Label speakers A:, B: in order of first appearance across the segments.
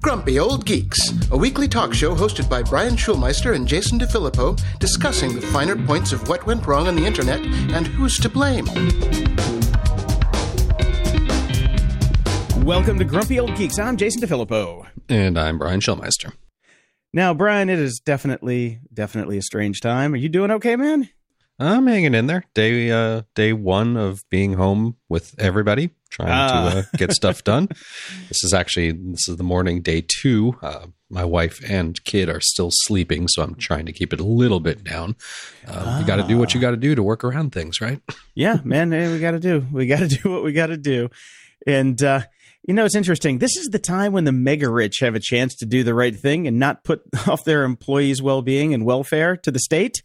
A: Grumpy Old Geeks, a weekly talk show hosted by Brian Schulmeister and Jason DeFilippo, discussing the finer points of what went wrong on the internet and who's to blame.
B: Welcome to Grumpy Old Geeks. I'm Jason DeFilippo.
C: And I'm Brian Schulmeister.
B: Now, Brian, it is definitely, definitely a strange time. Are you doing okay, man?
C: I'm hanging in there. Day uh day one of being home with everybody, trying
B: Ah.
C: to uh, get stuff done. This is actually this is the morning day two. Uh, my wife and kid are still sleeping, so I'm trying to keep it a little bit down. Uh, You got to do what you got to do to work around things, right?
B: Yeah, man, eh, we got to do. We got to do what we got to do. And, uh, you know, it's interesting. This is the time when the mega rich have a chance to do the right thing and not put off their employees' well being and welfare to the state.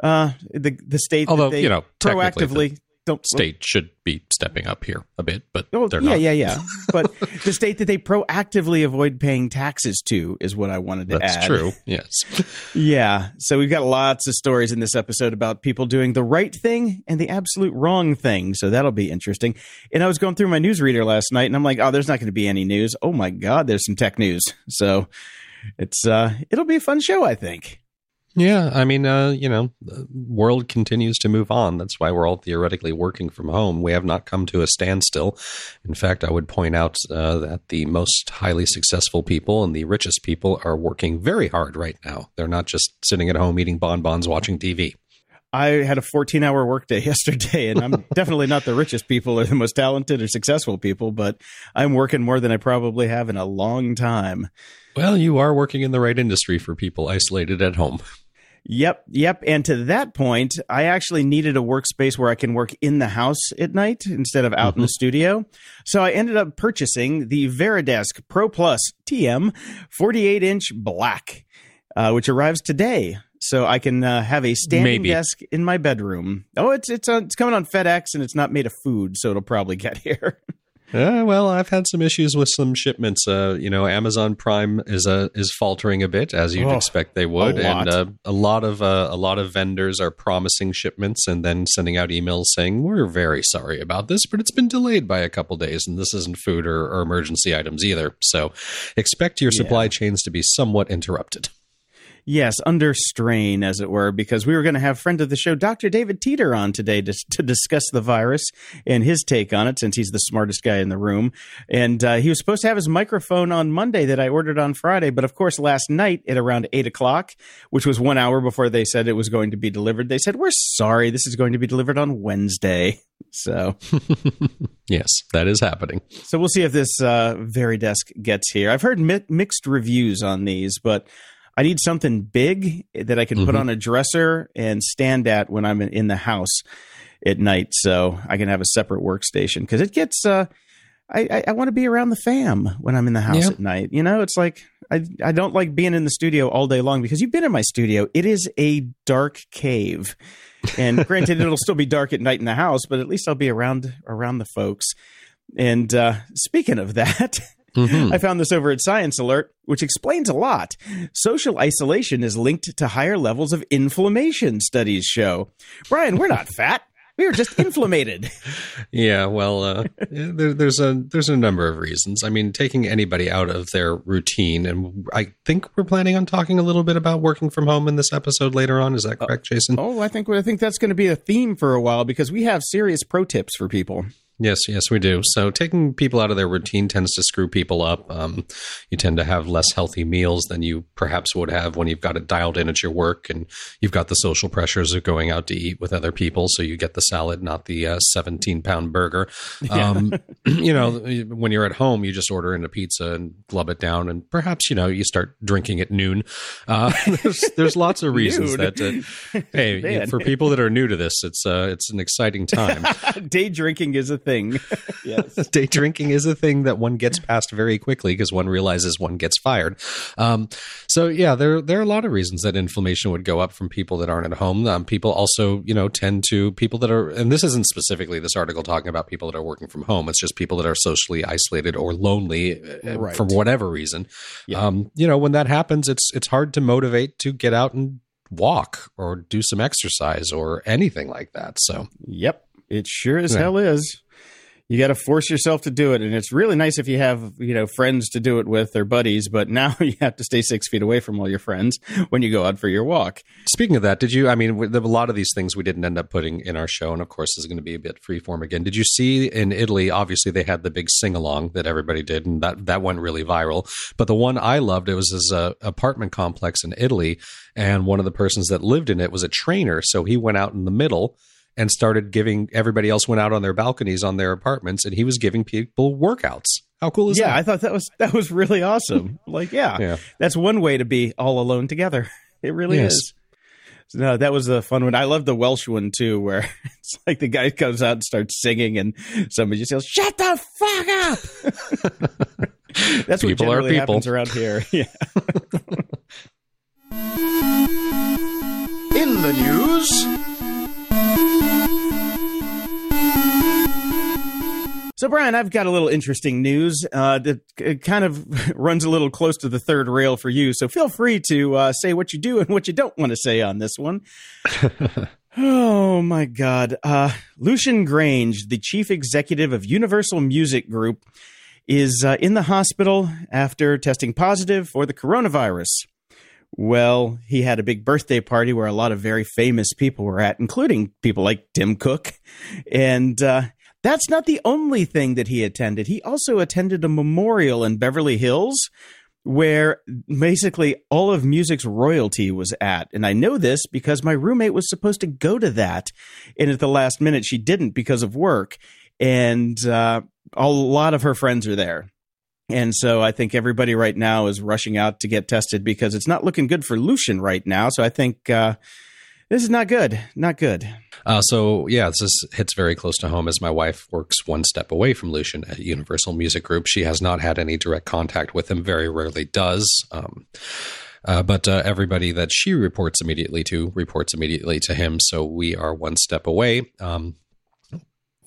B: Uh, the the state,
C: Although,
B: that they
C: you know,
B: proactively don't
C: State should be stepping up here a bit, but
B: Oh,
C: they're
B: yeah,
C: not.
B: yeah, yeah. yeah. But the state that they proactively avoid paying taxes to is what I wanted to add.
C: That's
B: add.
C: true. Yes.
B: Yeah. So we've got lots of stories in this episode about people doing the right thing and the absolute wrong thing. So that'll be interesting. And I was going through my newsreader last night and I'm like, oh, there's not going to be any news. Oh my God, there's some tech news. So it's uh it'll be a fun show, I think.
C: Yeah, I mean, uh, you know, the world continues to move on. That's why we're all theoretically working from home. We have not come to a standstill. In fact, I would point out uh, that the most highly successful people and the richest people are working very hard right now. They're not just sitting at home eating bonbons, watching TV.
B: I had a 14 hour workday yesterday, and I'm definitely not the richest people or the most talented or successful people, but I'm working more than I probably have in a long time.
C: Well, you are working in the right industry for people isolated at home.
B: Yep, yep. And to that point, I actually needed a workspace where I can work in the house at night instead of out in the studio. So I ended up purchasing the Varidesk Pro Plus TM 48 inch black, uh, which arrives today. So I can uh, have a standing
C: Maybe.
B: desk in my bedroom. Oh, it's it's on, it's coming on FedEx and it's not made of food, so it'll probably get here.
C: Uh, well, I've had some issues with some shipments. Uh, you know, Amazon Prime is uh, is faltering a bit, as you'd
B: Oh,
C: expect they would,
B: a
C: and uh, a lot of uh, a lot of vendors are promising shipments and then sending out emails saying we're very sorry about this, but it's been delayed by a couple days, and this isn't food or, or emergency items either. So, expect your
B: Yeah.
C: supply chains to be somewhat interrupted.
B: Yes, under strain, as it were, because we were going to have friend of the show, Dr. David Teeter, on today to, to discuss the virus and his take on it, since he's the smartest guy in the room. And uh, he was supposed to have his microphone on Monday that I ordered on Friday, but of course, last night at around eight o'clock, which was one hour before they said it was going to be delivered, they said, "We're sorry, this is going to be delivered on Wednesday." So,
C: Yes, that is happening.
B: so we'll see if this uh, Varidesk gets here. I've heard mi- mixed reviews on these, but I need something big that I can put
C: Mhm.
B: on a dresser and stand at when I'm in- the house at night, so I can have a separate workstation because it gets. Uh, I, I, I want to be around the fam when I'm in the house
C: Yeah.
B: at night. You know, it's like I I don't like being in the studio all day long because you've been in my studio. It is a dark cave. And granted, it'll still be dark at night in the house, but at least I'll be around around the folks. And uh, speaking of that,
C: Mhm.
B: I found this over at Science Alert, which explains a lot. Social isolation is linked to higher levels of inflammation, studies show. Brian, we're not fat. We are just inflamed.
C: Yeah, well, uh, there, there's a there's a number of reasons. I mean, taking anybody out of their routine, and I think we're planning on talking a little bit about working from home in this episode later on. Is that correct, Jason?
B: Oh, I think I think that's going to be a theme for a while because we have serious pro tips for people.
C: Yes, yes, we do. So taking people out of their routine tends to screw people up. Um, you tend to have less healthy meals than you perhaps would have when you've got it dialed in at your work, and you've got the social pressures of going out to eat with other people. So you get the salad, not the uh, seventeen-pound burger. Um, you know, when you're at home, you just order in a pizza and glub it down, and perhaps you know you start drinking at noon. Uh, there's, there's lots of reasons that. Uh, hey,
B: Man.
C: for people that are new to this, it's uh, it's an exciting time.
B: Day drinking is a thing. yes.
C: day drinking is a thing that one gets past very quickly because one realizes one gets fired. Um, so yeah, there there are a lot of reasons that inflammation would go up from people that aren't at home. Um, people also, you know, tend to people that are, and this isn't specifically this article talking about people that are working from home. It's just people that are socially isolated or lonely uh,
B: Right.
C: for whatever reason.
B: Yeah.
C: Um, you know, when that happens, it's it's hard to motivate to get out and walk or do some exercise or anything like that. So
B: Yep. It sure as
C: Yeah.
B: hell is. You got to force yourself to do it and it's really nice if you have you know friends to do it with or buddies but now you have to stay six feet away from all your friends when you go out for your walk
C: Speaking of that, did you? I mean, a lot of these things we didn't end up putting in our show, and of course, is going to be a bit freeform again. Did you see in Italy? Obviously, they had the big sing along that everybody did, and that that went really viral. But the one I loved, it was this uh, apartment complex in Italy, and one of the persons that lived in it was a trainer, so he went out in the middle and started giving. Everybody else went out on their balconies on their apartments, and he was giving people workouts. How cool is
B: yeah
C: that?
B: Yeah, I thought that was that was really awesome like yeah,
C: Yeah.
B: that's one way to be all alone together it really
C: Yes.
B: is no that was a fun one i love the welsh one too where it's like the guy comes out and starts singing and somebody just yells shut the fuck up that's what
C: People are
B: generally
C: people.
B: happens around here yeah
A: In the news,
B: So, Brian, I've got a little interesting news uh, that kind of runs a little close to the third rail for you. So, feel free to uh, say what you do and what you don't want to say on this one. oh, my God. Uh, Lucian Grainge, the chief executive of Universal Music Group, is uh, in the hospital after testing positive for the coronavirus. Well, he had a big birthday party where a lot of very famous people were at, including people like Tim Cook. And uh, that's not the only thing that he attended. He also attended a memorial in Beverly Hills where basically all of music's royalty was at. And I know this because my roommate was supposed to go to that. And at the last minute, she didn't because of work. And uh, a lot of her friends are there. And so I think everybody right now is rushing out to get tested because it's not looking good for Lucian right now. So I think uh, this is not good. Not good.
C: Uh, so yeah, this is, hits very close to home as my wife works one step away from Lucian at Universal Music Group. She has not had any direct contact with him. Very rarely does. Um, uh, but uh, everybody that she reports immediately to reports immediately to him. So we are one step away. Um,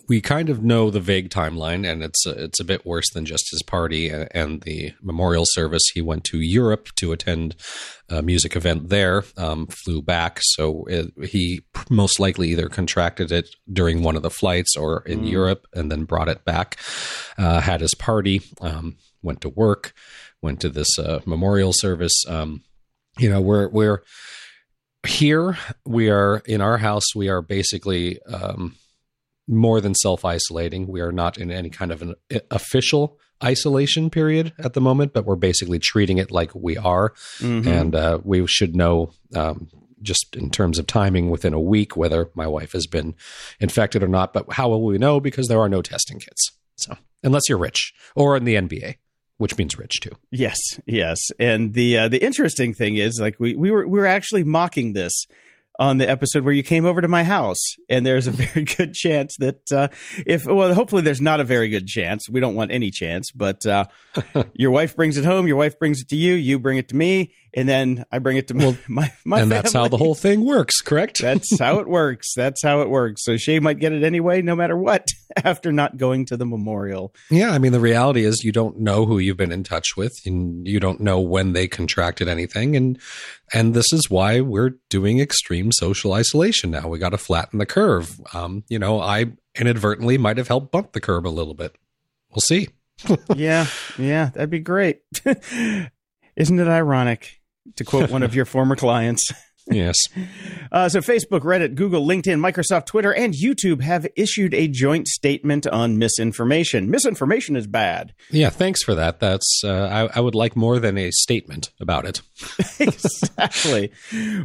C: we kind of know the vague timeline, and it's uh, it's a bit worse than just his party and, and the memorial service. He went to Europe to attend a music event there, um, flew back, so it, he most likely either contracted it during one of the flights or in Europe, and then brought it back. Uh, had his party, um, went to work, went to this uh, memorial service. Um, you know, we're we're here. We are in our house. We are basically. Um, more than self isolating. We are not in any kind of an official isolation period at the moment, but we're basically treating it like we are.
B: Mhm.
C: And uh, we should know, um, just in terms of timing, within a week whether my wife has been infected or not. But how will we know? Because there are no testing kits. So, unless you're rich or in the NBA, which means rich too.
B: Yes, yes. And the uh, the interesting thing is, like we we were we were actually mocking this on the episode where you came over to my house, and there's a very good chance that uh, if well, hopefully there's not a very good chance. We don't want any chance, but uh, your wife brings it home, your wife brings it to you, you bring it to me, and then I bring it to my my, my
C: and that's how the whole thing works, correct?
B: That's how it works. That's how it works. So Shay might get it anyway, no matter what, after not going to the memorial.
C: Yeah, I mean the reality is you don't know who you've been in touch with and you don't know when they contracted anything and and this is why we're doing extreme social isolation now. We got to flatten the curve. Um, you know, I inadvertently might have helped bump the curve a little bit. We'll see.
B: yeah, yeah, that'd be great. Isn't it ironic to quote one of your former clients?
C: Yes.
B: Uh, so, Facebook, Reddit, Google, LinkedIn, Microsoft, Twitter, and YouTube have issued a joint statement on misinformation. Misinformation is bad.
C: Yeah, thanks for that. That's uh, I, I would like more than a statement about it.
B: exactly.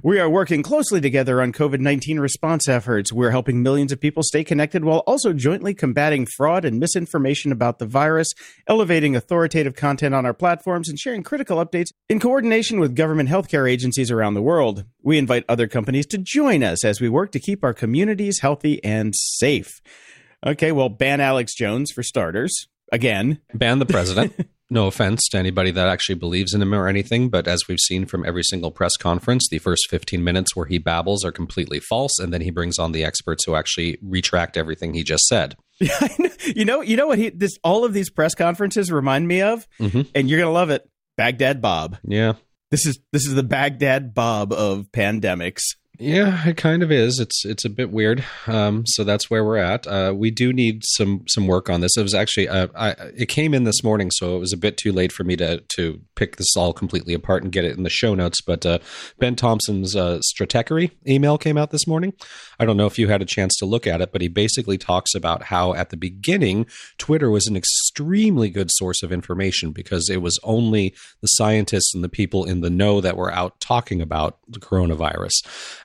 B: We are working closely together on COVID 19 response efforts. We're helping millions of people stay connected while also jointly combating fraud and misinformation about the virus, elevating authoritative content on our platforms, and sharing critical updates in coordination with government healthcare agencies around the world. We invite other companies to join us as we work to keep our communities healthy and safe. Okay, well, ban Alex Jones for starters. Again.
C: Ban the president. no offense to anybody that actually believes in him or anything, but as we've seen from every single press conference, the first 15 minutes where he babbles are completely false, and then he brings on the experts who actually retract everything he just said.
B: you know, you know what he this all of these press conferences remind me of,
C: Mhm.
B: and you're gonna love it. Baghdad Bob.
C: Yeah.
B: This is this is the Baghdad Bob of pandemics.
C: Yeah, it kind of is. It's it's a bit weird. Um, so that's where we're at. Uh, we do need some some work on this. It was actually uh, I, it came in this morning, so it was a bit too late for me to to pick this all completely apart and get it in the show notes. But uh, Ben Thompson's uh, Stratechery email came out this morning. I don't know if you had a chance to look at it, but he basically talks about how at the beginning Twitter was an extremely good source of information because it was only the scientists and the people in the know that were out talking about the coronavirus.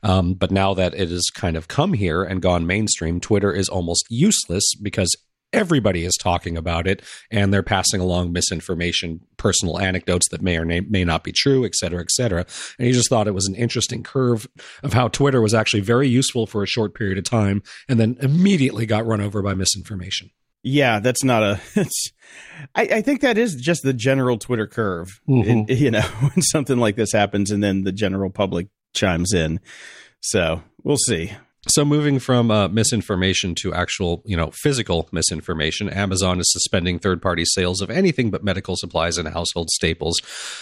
C: Um, but now that it has kind of come here and gone mainstream, Twitter is almost useless because everybody is talking about it and they're passing along misinformation, personal anecdotes that may or may not be true, et cetera, et cetera. And he just thought it was an interesting curve of how Twitter was actually very useful for a short period of time and then immediately got run over by misinformation.
B: Yeah, that's not a. It's. I think that is just the general Twitter curve. Mm-hmm. You know, when something like this happens, and then the general public chimes in. So we'll see.
C: So moving from uh, misinformation to actual, you know, physical misinformation, Amazon is suspending third-party sales of anything but medical supplies and household staples.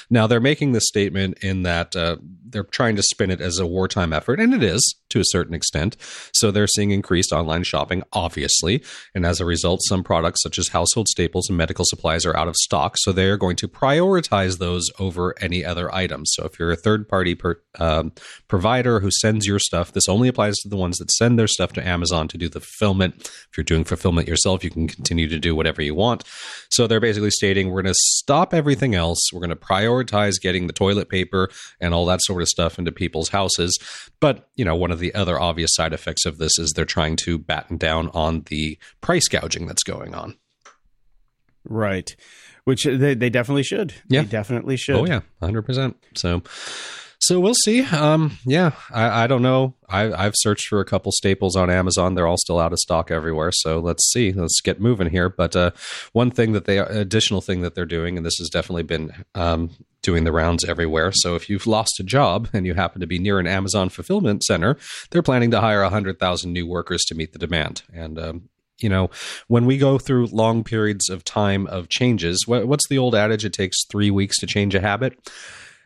C: Now they're making this statement in that uh, they're trying to spin it as a wartime effort, and it is to a certain extent. So they're seeing increased online shopping, obviously, and as a result, some products such as household staples and medical supplies are out of stock. So they are going to prioritize those over any other items. So if you're a third-party per, um, provider who sends your stuff, this only applies to the ones that send their stuff to Amazon to do the fulfillment. If you're doing fulfillment yourself, you can continue to do whatever you want. So they're basically stating we're going to stop everything else. We're going to prioritize getting the toilet paper and all that sort of stuff into people's houses. But, you know, one of the other obvious side effects of this is they're trying to batten down on the price gouging that's going on.
B: Right. Which they, they definitely should. Yeah. They definitely should.
C: Oh, yeah. 100%. So so we'll see. Um, yeah, I, I, don't know. I, have searched for a couple staples on Amazon. They're all still out of stock everywhere. So let's see. Let's get moving here. But uh, one thing that they, additional thing that they're doing, and this has definitely been um, doing the rounds everywhere. So if you've lost a job and you happen to be near an Amazon fulfillment center, they're planning to hire 100,000 new workers to meet the demand. And um, you know, when we go through long periods of time of changes, what's the old adage? It takes three weeks to change a habit.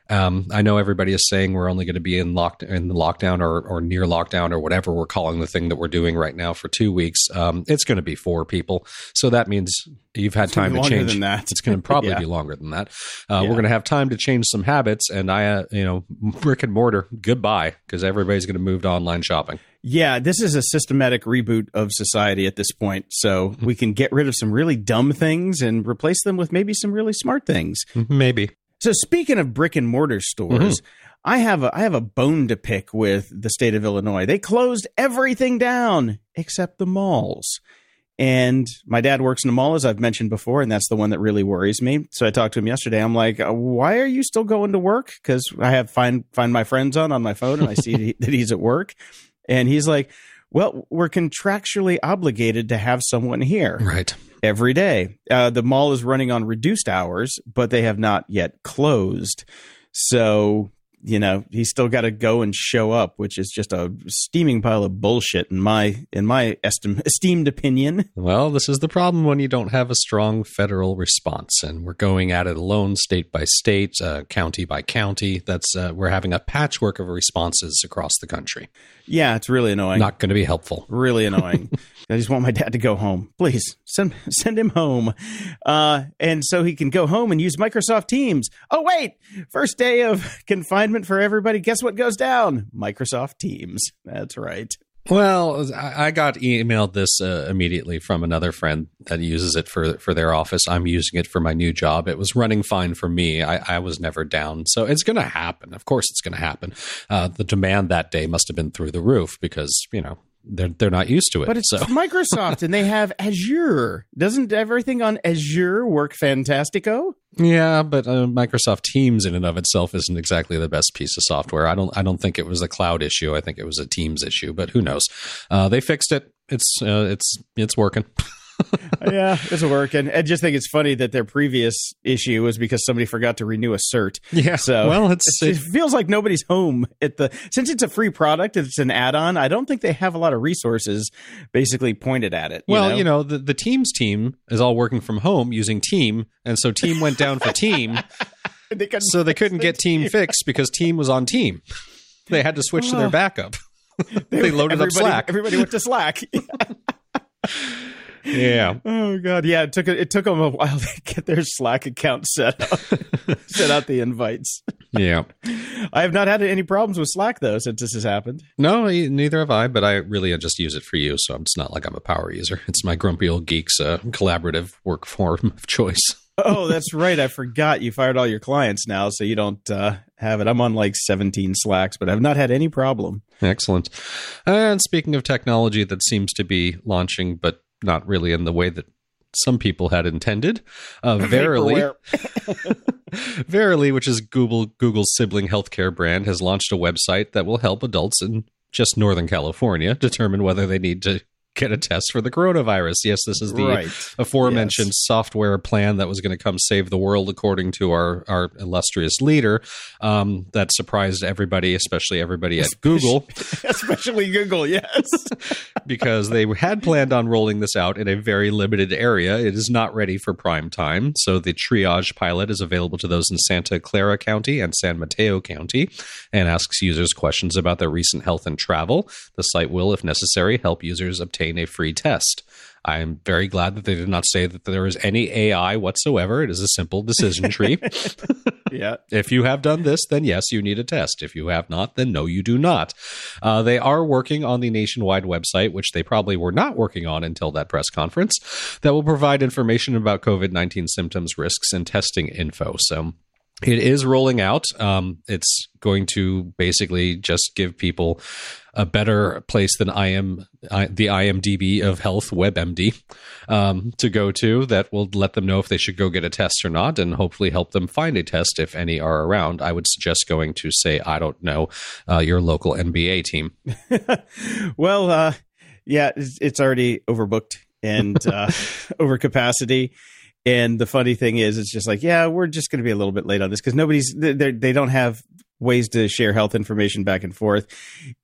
C: Um, I know everybody is saying we're only going to be in locked in the lockdown or, or near lockdown or whatever we're calling the thing that we're doing right now for two weeks. Um, it's going to be four people, so that means you've had time to change.
B: that.
C: It's going to probably yeah. be longer than that. Uh, yeah. We're going to have time to change some habits, and I, uh, you know, brick and mortar, goodbye, because everybody's going to move to online shopping.
B: Yeah, this is a systematic reboot of society at this point. So mm-hmm. we can get rid of some really dumb things and replace them with maybe some really smart things.
C: Maybe.
B: So speaking of brick and mortar stores, mm-hmm. I have a I have a bone to pick with the state of Illinois. They closed everything down except the malls. And my dad works in a mall, as I've mentioned before, and that's the one that really worries me. So I talked to him yesterday. I'm like, uh, "Why are you still going to work?" Because I have find find my friends on on my phone, and I see that he's at work. And he's like, "Well, we're contractually obligated to have someone here."
C: Right
B: every day. Uh, the mall is running on reduced hours, but they have not yet closed. So you know he's still got to go and show up, which is just a steaming pile of bullshit in my in my estim- esteemed opinion.
C: Well, this is the problem when you don't have a strong federal response, and we're going at it alone, state by state, uh, county by county. That's uh, we're having a patchwork of responses across the country.
B: Yeah, it's really annoying.
C: Not going to be helpful.
B: Really annoying. I just want my dad to go home. Please send send him home, uh, and so he can go home and use Microsoft Teams. Oh wait, first day of confinement for everybody. Guess what goes down? Microsoft Teams. That's right.
C: Well, I got emailed this uh, immediately from another friend that uses it for for their office. I'm using it for my new job. It was running fine for me. I, I was never down, so it's going to happen. Of course, it's going to happen. Uh, the demand that day must have been through the roof because you know they're they're not used to it.
B: But it's
C: so.
B: Microsoft, and they have Azure. Doesn't everything on Azure work fantastico?
C: Yeah, but uh, Microsoft Teams in and of itself isn't exactly the best piece of software. I don't I don't think it was a cloud issue. I think it was a Teams issue. But who knows? Uh, they fixed it. It's uh, it's it's working.
B: yeah, it's work, and I just think it's funny that their previous issue was because somebody forgot to renew a cert.
C: Yeah,
B: so
C: well, it's,
B: it feels like nobody's home at the since it's a free product. It's an add-on. I don't think they have a lot of resources basically pointed at it.
C: You well,
B: know?
C: you know, the the Teams team is all working from home using Team, and so Team went down for Team. they so they couldn't get team, team fixed because Team was on Team. They had to switch to their backup. they loaded up Slack.
B: Everybody went to Slack.
C: Yeah.
B: oh god, yeah. It took it took them a while to get their Slack account set up, set out the invites.
C: Yeah.
B: I have not had any problems with Slack though since this has happened.
C: No, neither have I, but I really just use it for you. So it's not like I'm a power user. It's my grumpy old geeks uh, collaborative work form of choice.
B: Oh, that's right. I forgot you fired all your clients now, so you don't uh, have it. I'm on like 17 Slacks, but I've not had any problem.
C: Excellent. And speaking of technology that seems to be launching, but not really in the way that some people had intended, uh, Verily, Verily, which is Google Google's sibling healthcare brand, has launched a website that will help adults in just Northern California determine whether they need to get a test for the coronavirus. Yes, this is the
B: Right.
C: aforementioned
B: Yes.
C: software plan that was going to come save the world, according to our our illustrious leader. Um, that surprised everybody, especially everybody at Google,
B: Especially Google, yes.
C: because they had planned on rolling this out in a very limited area. It is not ready for prime time, so the triage pilot is available to those in Santa Clara County and San Mateo County, and asks users questions about their recent health and travel. The site will, if necessary, help users obtain a free test. I am very glad that they did not say that there is any AI whatsoever. It is a simple decision tree.
B: yeah.
C: If you have done this, then yes, you need a test. If you have not, then no, you do not. Uh, they are working on the nationwide website, which they probably were not working on until that press conference, that will provide information about COVID 19 symptoms, risks, and testing info. So it is rolling out. Um, it's going to basically just give people a better place than I am I, the IMDb of health, WebMD, um, to go to that will let them know if they should go get a test or not, and hopefully help them find a test if any are around. I would suggest going to say I don't know uh, your local NBA team.
B: well, uh, yeah, it's, it's already overbooked and uh, over capacity. And the funny thing is, it's just like, yeah, we're just going to be a little bit late on this because nobody's they they don't have ways to share health information back and forth.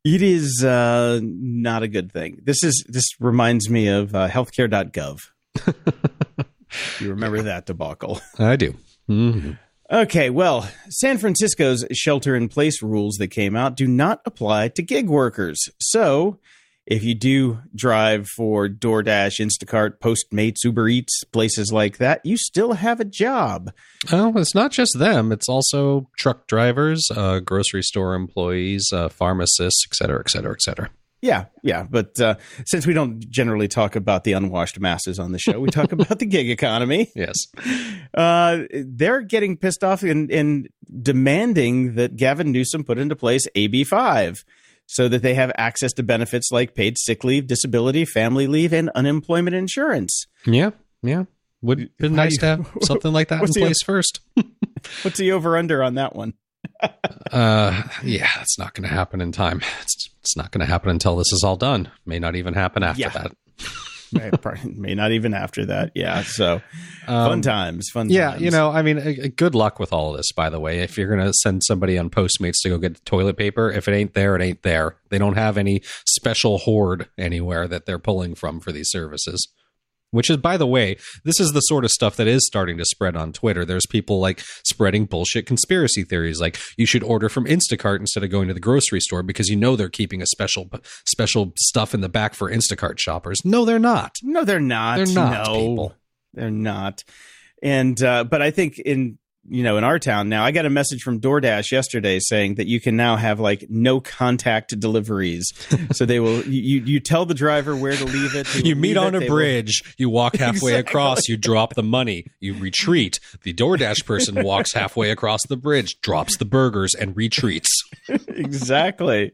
B: It is uh, not a good thing. This is this reminds me of uh, healthcare.gov. you remember that debacle?
C: I do. Mhm.
B: Okay, well, San Francisco's shelter in place rules that came out do not apply to gig workers. So, if you do drive for DoorDash, Instacart, Postmates, Uber Eats, places like that, you still have a job.
C: Well, it's not just them. It's also truck drivers, uh, grocery store employees, uh, pharmacists, et cetera, et cetera, et cetera.
B: Yeah, yeah. But uh, since we don't generally talk about the unwashed masses on the show, we talk about the gig economy.
C: Yes.
B: Uh, they're getting pissed off and, and demanding that Gavin Newsom put into place AB5 so that they have access to benefits like paid sick leave, disability, family leave, and unemployment insurance.
C: Yeah. Yeah. Would be nice to have something like that in
B: what's the-
C: place first.
B: What's the over under on that one?
C: Uh, yeah, it's not going to happen in time. It's, it's not going to happen until this is all done. May not even happen after
B: Yeah.
C: that.
B: may, not even after that. Yeah. So
C: Um,
B: fun times. Fun times.
C: Yeah,
B: times.
C: you know, I mean, uh, good luck with all of this, by the way. If you're going to send somebody on Postmates to go get toilet paper, if it ain't there, it ain't there. They don't have any special hoard anywhere that they're pulling from for these services. Which is, by the way, this is the sort of stuff that is starting to spread on Twitter. There's people like spreading bullshit conspiracy theories, like you should order from Instacart instead of going to the grocery store because you know they're keeping a special special stuff in the back for Instacart shoppers. No, they're not.
B: No, they're not.
C: They're not,
B: No,
C: people.
B: They're not. And uh, but I think in you know in our town now, I got a message from DoorDash yesterday saying that you can now have like no contact deliveries. so they will you you tell the driver where to leave it.
C: You meet on
B: it,
C: a
B: they will-
C: bridge, you walk halfway
B: Exactly.
C: across, you drop the money, you retreat. The DoorDash person walks halfway across the bridge, drops the burgers, and retreats.
B: exactly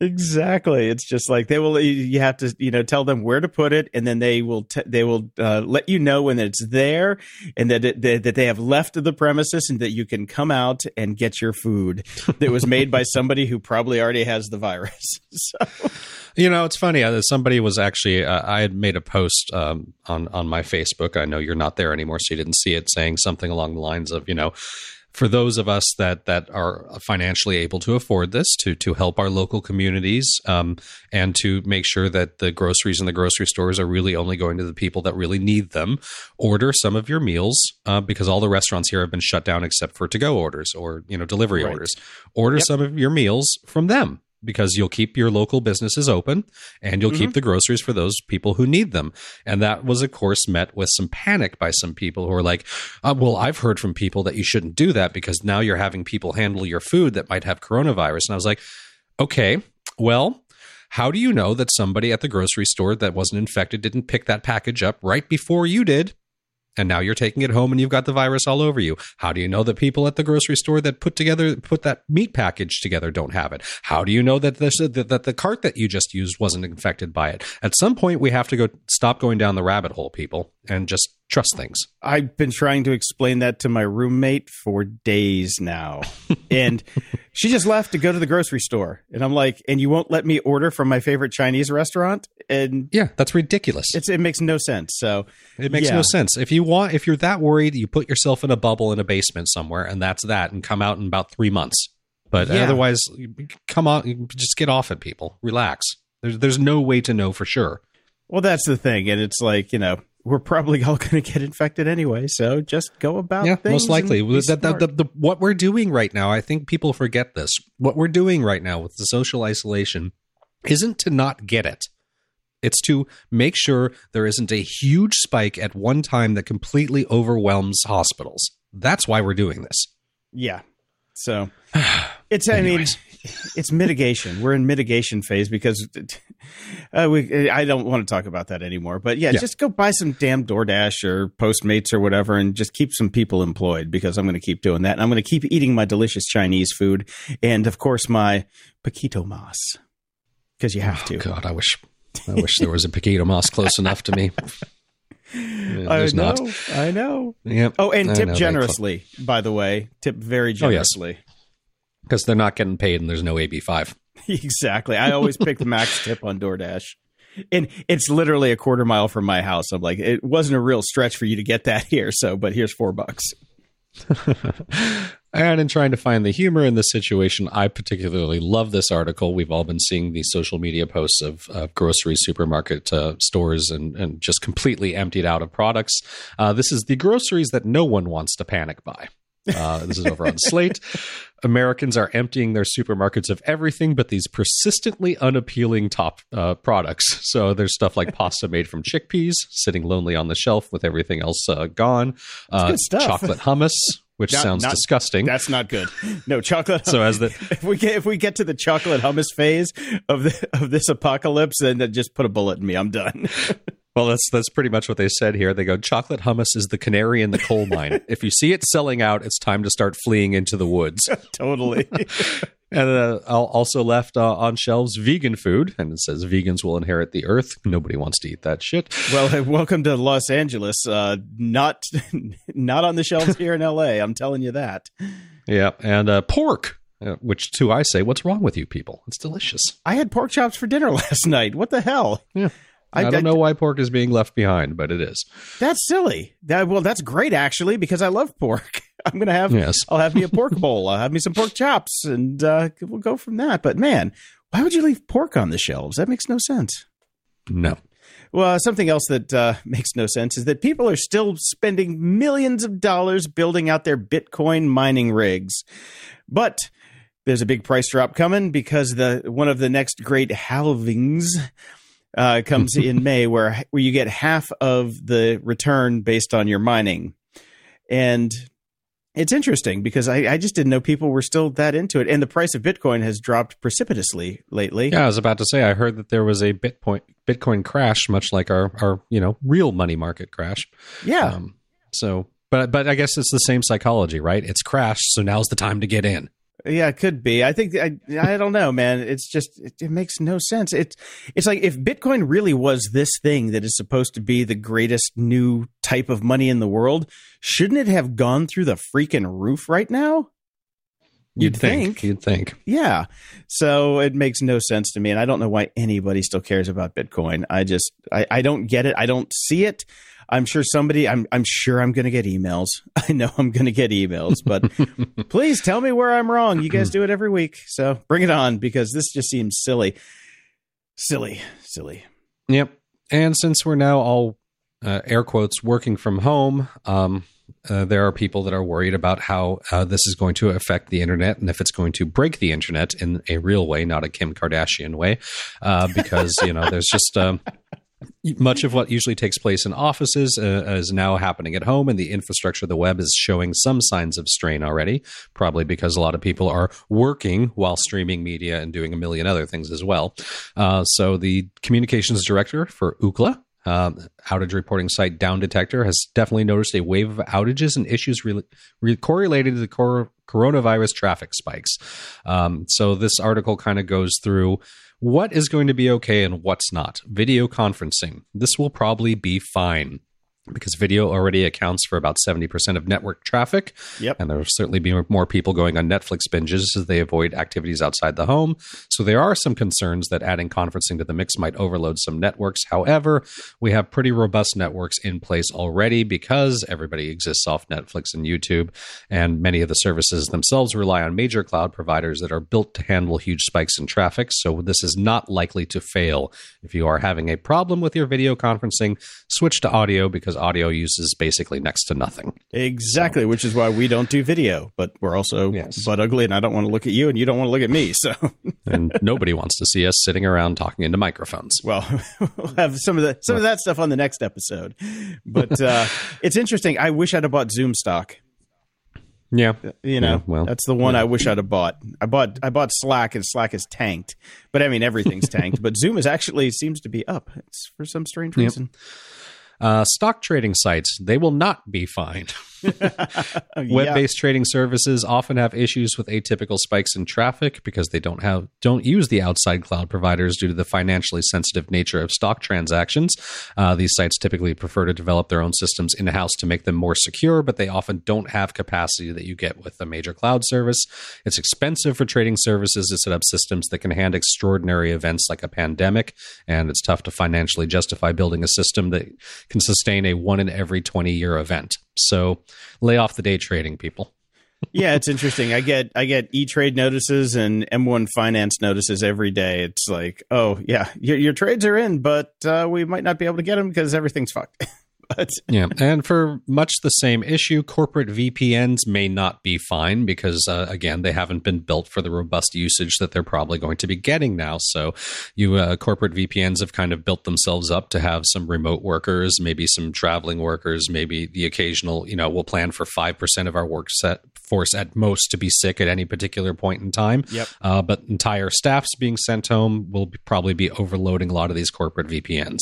B: exactly it's just like they will you have to you know tell them where to put it and then they will t- they will uh, let you know when it's there and that it, that that they have left the premises and that you can come out and get your food that was made by somebody who probably already has the virus so
C: You know, it's funny. Uh, somebody was actually, uh, I had made a post um, on on my Facebook. I know you're not there anymore, so you didn't see it, saying something along the lines of, you know, for those of us that that are financially able to afford this to to help our local communities um, and to make sure that the groceries in the grocery stores are really only going to the people that really need them order some of your meals uh, because all the restaurants here have been shut down except for to go orders or you know delivery
B: Right.
C: orders order
B: Yep.
C: some of your meals from them because you'll keep your local businesses open and you'll keep the groceries for those people who need them. And that was, of course, met with some panic by some people who are like, uh, well, I've heard from people that you shouldn't do that because now you're having people handle your food that might have coronavirus. And I was like, okay, well, how do you know that somebody at the grocery store that wasn't infected didn't pick that package up right before you did? And now you're taking it home and you've got the virus all over you. How do you know that people at the grocery store that put together put that meat package together don't have it? How do you know that this that, that the cart that you just used wasn't infected by it? At some point we have to go stop going down the rabbit hole, people, and just trust things.
B: I've been trying to explain that to my roommate for days now. and she just left to go to the grocery store. And I'm like, and you won't let me order from my favorite Chinese restaurant? And
C: Yeah, that's ridiculous.
B: it's it makes no sense. So
C: It makes
B: Yeah.
C: no sense. If you want, if you're that worried, you put yourself in a bubble in a basement somewhere, and that's that, and come out in about three months. But
B: Yeah.
C: otherwise, come on, just get off it, people. Relax. There's there's no way to know for sure.
B: well that's the thing. And it's like, you know, we're probably all gonna get infected anyway. So just go about
C: yeah,
B: things
C: most likely. The, the, the, what we're doing right now, I think people forget this. What we're doing right now with the social isolation isn't to not get it. It's to make sure there isn't a huge spike at one time that completely overwhelms hospitals. That's why we're doing this.
B: Yeah. So it's I mean
C: Anyways.
B: It's mitigation. We're in mitigation phase because uh, we I don't want to talk about that anymore. But yeah,
C: Yeah.
B: just go buy some damn DoorDash or Postmates or whatever and just keep some people employed because I'm going to keep doing that. And I'm going to keep eating my delicious Chinese food and of course my Poquito Mas because you have to.
C: Oh, God, I wish I wish there was a Poquito Mas close enough to me. Yeah,
B: I know.
C: not.
B: I know.
C: Yep.
B: Oh, and
C: I
B: tip
C: know,
B: generously, by the way. Tip very
C: Oh, yes. Because they're not getting paid and there's no AB5.
B: Exactly. I always pick the max tip on DoorDash. And it's literally a quarter mile from my house. I'm like, it wasn't a real stretch for you to get that here. So, but here's four bucks.
C: And in trying to find the humor in this situation, I particularly love this article. We've all been seeing the social media posts of grocery supermarket uh, stores and, and just completely emptied out of products. Uh, this is the groceries that no one wants to panic buy. Uh, this is over on Slate. Americans are emptying their supermarkets of everything but these persistently unappealing top uh, products. So there's stuff like pasta made from chickpeas sitting lonely on the shelf with everything else uh, gone. Uh,
B: good stuff.
C: Chocolate hummus, which
B: Not-
C: sounds
B: not-
C: disgusting.
B: That's not good. No chocolate.
C: So as the
B: if we get if we get to the chocolate hummus phase of the of this apocalypse, then just put a bullet in me. I'm done.
C: well, that's that's pretty much what they said here. They go, chocolate hummus is the canary in the coal mine. if you see it selling out, it's time to start fleeing into the woods.
B: totally.
C: And uh, also left uh, on shelves vegan food, and it says vegans will inherit the earth. Nobody wants to eat that shit.
B: well, welcome to Los Angeles. Uh, not not on the shelves here in L.A. I'm telling you that.
C: Yeah, and uh, pork, uh, which to I say, what's wrong with you people? It's delicious.
B: I had pork chops for dinner last night. What the hell?
C: Yeah. I,
B: I-
C: don't
B: I-
C: know why pork is being left behind, but it is.
B: That's silly. That well, that's great actually because I love pork. I'm gonna have
C: Yes.
B: I'll have me a pork bowl. I'll have me some pork chops, and uh, we'll go from that. But man, why would you leave pork on the shelves? That makes no sense.
C: No.
B: Well, something else that uh, makes no sense is that people are still spending millions of dollars building out their Bitcoin mining rigs, but there's a big price drop coming because the one of the next great halvings uh, comes in May, where where you get half of the return based on your mining, and it's interesting because I, I just didn't know people were still that into it, and the price of Bitcoin has dropped precipitously lately.
C: Yeah, I was about to say. I heard that there was a Bitcoin Bitcoin crash, much like our our you know real money market crash.
B: yeah.
C: Um, so, but but I guess it's the same psychology, right? It's crashed, so now's the time to get in.
B: Yeah, it could be. I think I I don't know, man. It's just it, it makes no sense. It's it's like if Bitcoin really was this thing that is supposed to be the greatest new type of money in the world, shouldn't it have gone through the freaking roof right now? You'd think.
C: You'd think.
B: Yeah. So it makes no sense to me. And I don't know why anybody still cares about Bitcoin. I just, I, I don't get it. I don't see it. I'm sure somebody. I'm I'm sure I'm going to get emails. I know I'm going to get emails, but please tell me where I'm wrong. You guys do it every week, so bring it on because this just seems silly, silly, silly.
C: Yep. And since we're now all uh, air quotes working from home, um, uh, there are people that are worried about how uh, this is going to affect the internet and if it's going to break the internet in a real way, not a Kim Kardashian way, uh, because you know there's just. Um, much of what usually takes place in offices uh, is now happening at home, and the infrastructure of the web is showing some signs of strain already. Probably because a lot of people are working while streaming media and doing a million other things as well. Uh, so, the communications director for Ookla, um, outage reporting site Down Detector has definitely noticed a wave of outages and issues re- re- correlated to the cor- coronavirus traffic spikes. Um, so this article kind of goes through what is going to be okay and what's not. Video conferencing. This will probably be fine because video already accounts for about 70% of network traffic.
B: Yep.
C: And there will certainly be more people going on Netflix binges as they avoid activities outside the home. So there are some concerns that adding conferencing to the mix might overload some networks. However, we have pretty robust networks in place already because everybody exists off Netflix and YouTube. And many of the services themselves rely on major cloud providers that are built to handle huge spikes in traffic. So this is not likely to fail. If you are having a problem with your video conferencing, switch to audio because because audio uses basically next to nothing.
B: Exactly, so. which is why we don't do video, but we're also yes. butt ugly, and I don't want to look at you, and you don't want to look at me. So,
C: and nobody wants to see us sitting around talking into microphones.
B: Well, we'll have some of the some of that stuff on the next episode. But uh, it's interesting. I wish I'd have bought Zoom stock.
C: Yeah,
B: you know,
C: yeah, well,
B: that's the one yeah. I wish I'd have bought. I bought I bought Slack, and Slack is tanked. But I mean, everything's tanked. But Zoom is actually seems to be up. It's for some strange reason. Yep.
C: Uh, stock trading sites, they will not be fined. Web based trading services often have issues with atypical spikes in traffic because they don't have don't use the outside cloud providers due to the financially sensitive nature of stock transactions. Uh, these sites typically prefer to develop their own systems in house to make them more secure, but they often don't have capacity that you get with a major cloud service. It's expensive for trading services to set up systems that can handle extraordinary events like a pandemic, and it's tough to financially justify building a system that can sustain a one in every 20 year event. So lay off the day trading, people.
B: yeah, it's interesting. I get I get E Trade notices and M1 Finance notices every day. It's like, oh yeah, your, your trades are in, but uh, we might not be able to get them because everything's fucked.
C: but yeah, and for much the same issue, corporate VPNs may not be fine because uh, again, they haven't been built for the robust usage that they're probably going to be getting now. So, you uh, corporate VPNs have kind of built themselves up to have some remote workers, maybe some traveling workers, maybe the occasional. You know, we'll plan for five percent of our work set force at most to be sick at any particular point in time.
B: Yep.
C: Uh, but entire staffs being sent home will be, probably be overloading a lot of these corporate VPNs.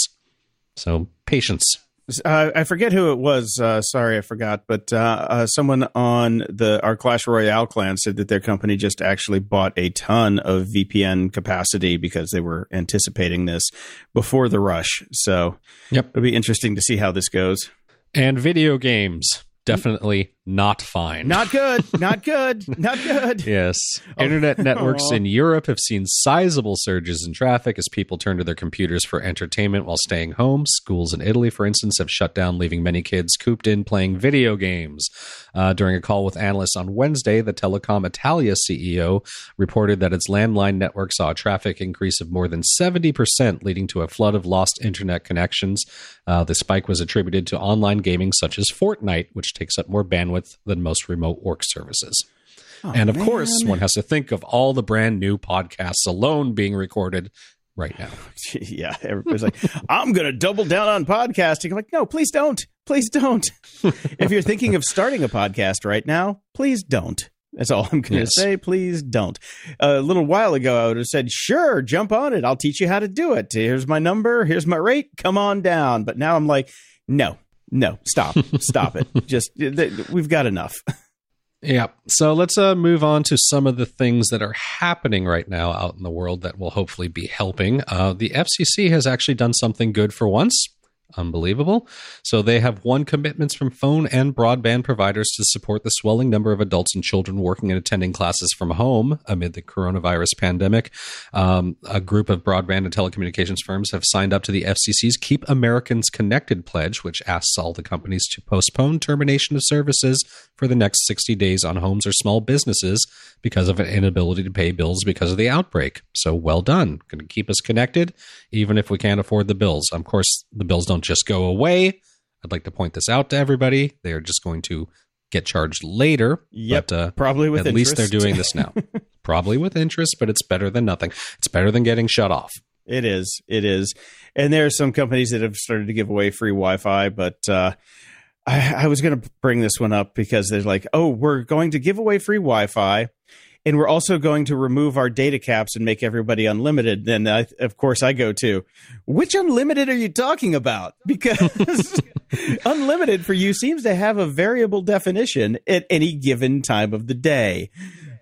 C: So patience.
B: Uh, I forget who it was. Uh, sorry, I forgot. But uh, uh, someone on the our Clash Royale clan said that their company just actually bought a ton of VPN capacity because they were anticipating this before the rush. So,
C: yep,
B: it'll be interesting to see how this goes.
C: And video games definitely not fine.
B: Not good. Not good. Not good.
C: yes. Oh. Internet networks in Europe have seen sizable surges in traffic as people turn to their computers for entertainment while staying home. Schools in Italy, for instance, have shut down, leaving many kids cooped in playing video games. Uh, during a call with analysts on Wednesday, the Telecom Italia CEO reported that its landline network saw a traffic increase of more than 70%, leading to a flood of lost internet connections. Uh, the spike was attributed to online gaming such as Fortnite, which takes up more bandwidth bandwidth than most remote work services. Oh, and of man. course, one has to think of all the brand new podcasts alone being recorded right now.
B: yeah, everybody's like, I'm going to double down on podcasting. I'm like, no, please don't. Please don't. if you're thinking of starting a podcast right now, please don't. That's all I'm going to yes. say. Please don't. A little while ago, I would have said, sure, jump on it. I'll teach you how to do it. Here's my number. Here's my rate. Come on down. But now I'm like, no, no, stop, stop it. Just we've got enough.
C: Yeah. So let's uh, move on to some of the things that are happening right now out in the world that will hopefully be helping. Uh, the FCC has actually done something good for once. Unbelievable. So they have won commitments from phone and broadband providers to support the swelling number of adults and children working and attending classes from home amid the coronavirus pandemic. Um, a group of broadband and telecommunications firms have signed up to the FCC's Keep Americans Connected pledge, which asks all the companies to postpone termination of services for the next 60 days on homes or small businesses because of an inability to pay bills because of the outbreak. So well done. Going to keep us connected, even if we can't afford the bills. Of course, the bills don't just go away. I'd like to point this out to everybody. They are just going to get charged later.
B: Yep,
C: but, uh,
B: probably with
C: at
B: interest.
C: least they're doing this now. probably with interest, but it's better than nothing. It's better than getting shut off.
B: It is. It is. And there are some companies that have started to give away free Wi-Fi, but uh, I, I was going to bring this one up because they're like, "Oh, we're going to give away free Wi-Fi." And we're also going to remove our data caps and make everybody unlimited. Then, I, of course, I go to which unlimited are you talking about? Because unlimited for you seems to have a variable definition at any given time of the day.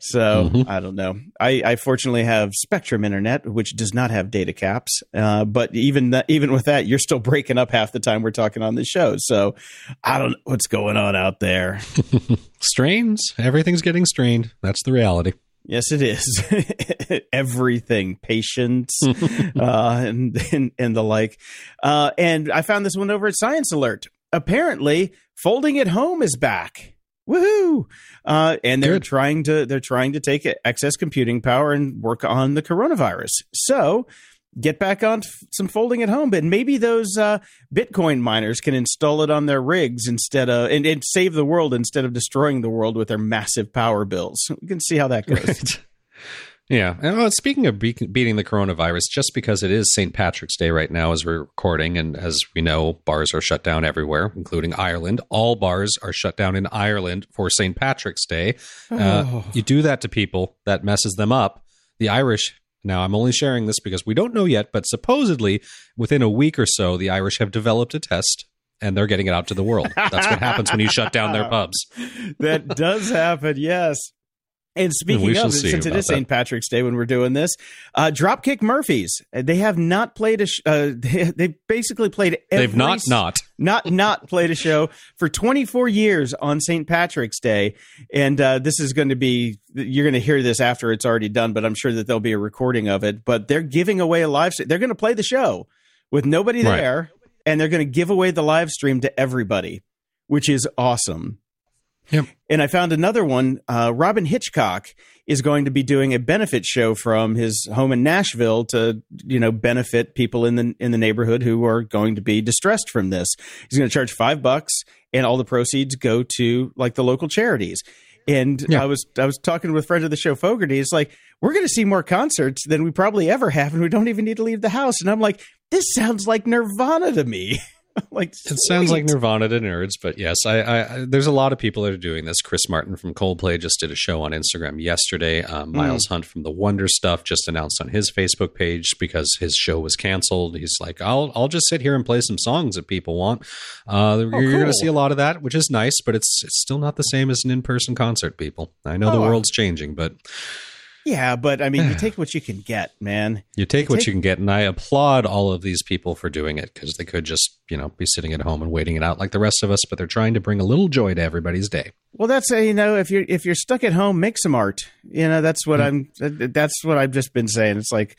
B: So
C: Mhm.
B: I don't know. I, I fortunately have Spectrum Internet, which does not have data caps. Uh, but even that, even with that, you're still breaking up half the time we're talking on the show. So I don't know what's going on out there.
C: Strains. Everything's getting strained. That's the reality.
B: Yes, it is. Everything, patience, uh, and, and and the like. Uh, and I found this one over at Science Alert. Apparently, folding at home is back. Woohoo! Uh, and they're
C: Good.
B: trying to they're trying to take excess computing power and work on the coronavirus. So get back on f- some folding at home, but maybe those uh, Bitcoin miners can install it on their rigs instead of and, and save the world instead of destroying the world with their massive power bills. We can see how that goes.
C: Yeah. And well, speaking of be- beating the coronavirus, just because it is St. Patrick's Day right now as we're recording, and as we know, bars are shut down everywhere, including Ireland. All bars are shut down in Ireland for St. Patrick's Day. Uh,
B: Oh.
C: you do that to people, that messes them up. The Irish. Now, I'm only sharing this because we don't know yet, but supposedly within a week or so, the Irish have developed a test and they're getting it out to the world. That's what happens when you shut down their pubs.
B: that does happen, yes. And speaking of, since it is. St. Patrick's Day when we're doing this, uh, Dropkick Murphys. uh, They have not played a. Sh- uh, they, they basically played. Every
C: They've not not.
B: not not played a show for 24 years on St. Patrick's Day, and uh, this is going to be. You're going to hear this after it's already done, but I'm sure that there'll be a recording of it. But they're giving away a live. They're going to play the show with nobody
C: Right.
B: there, and they're going to give away the live stream to everybody, which is awesome.
C: Yep.
B: And I found another one. Uh, Robyn Hitchcock is going to be doing a benefit show from his home in Nashville to, you know, benefit people in the in the neighborhood who are going to be distressed from this. He's going to charge five bucks, and all the proceeds go to like the local charities. And
C: Yeah.
B: I was I was talking with friend of the show Fogarty. It's like we're going to see more concerts than we probably ever have, and we don't even need to leave the house. And I'm like, this sounds like Nirvana to me. like
C: It sounds like. Nirvana to nerds, but yes, I, I, I there's a lot of people that are doing this. Chris Martin from Coldplay just did a show on Instagram yesterday. Um, Miles Hunt from the Wonder Stuff just announced on his Facebook page because his show was canceled. He's like, I'll I'll just sit here and play some songs that people want. Uh, you're going to see a lot of that, which is nice, but it's it's still not the same as an in person concert. People, I know the
B: Oh, I-
C: world's changing, but
B: Yeah, but I mean, you take what you can get, man.
C: you take what
B: take-
C: you can get, and I applaud all of these people for doing it because they could just you know be sitting at home and waiting it out like the rest of us, but they're trying to bring a little joy to everybody's day.
B: Well, that's uh, you know, if you're if you're stuck at home, make some art. You know, that's what I'm. That's what I've just been saying. It's like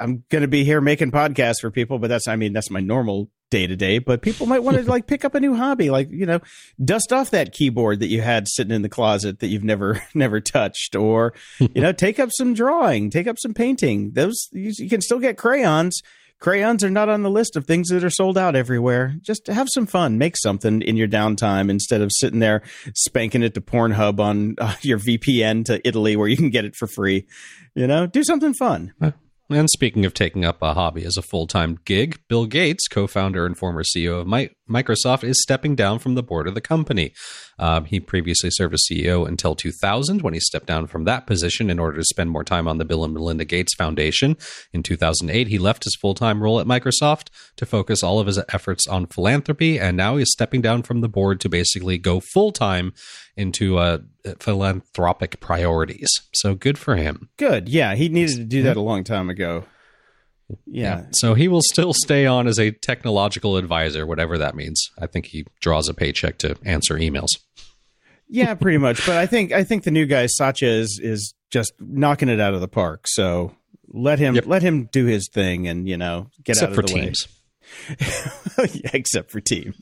B: I'm going to be here making podcasts for people, but that's I mean that's my normal day to day. But people might want to like pick up a new hobby, like you know, dust off that keyboard that you had sitting in the closet that you've never never touched, or you know, take up some drawing, take up some painting. Those you, you can still get crayons. Crayons are not on the list of things that are sold out everywhere. Just have some fun, make something in your downtime instead of sitting there spanking it to Pornhub on uh, your VPN to Italy where you can get it for free. You know, do something fun.
C: And speaking of taking up a hobby as a full time gig, Bill Gates, co founder and former CEO of Microsoft, is stepping down from the board of the company. Um, he previously served as CEO until 2000 when he stepped down from that position in order to spend more time on the Bill and Melinda Gates Foundation. In 2008, he left his full time role at Microsoft to focus all of his efforts on philanthropy, and now he's stepping down from the board to basically go full time into uh, philanthropic priorities. So good for him.
B: Good. Yeah, he needed to do that a long time ago. Yeah.
C: So he will still stay on as a technological advisor, whatever that means. I think he draws a paycheck to answer emails.
B: Yeah, pretty much. But I think I think the new guy Satya is is just knocking it out of the park. So let him
C: Yep.
B: let him do his thing and you know get
C: Except
B: out
C: for
B: of the
C: teams.
B: way. yeah, except for teams.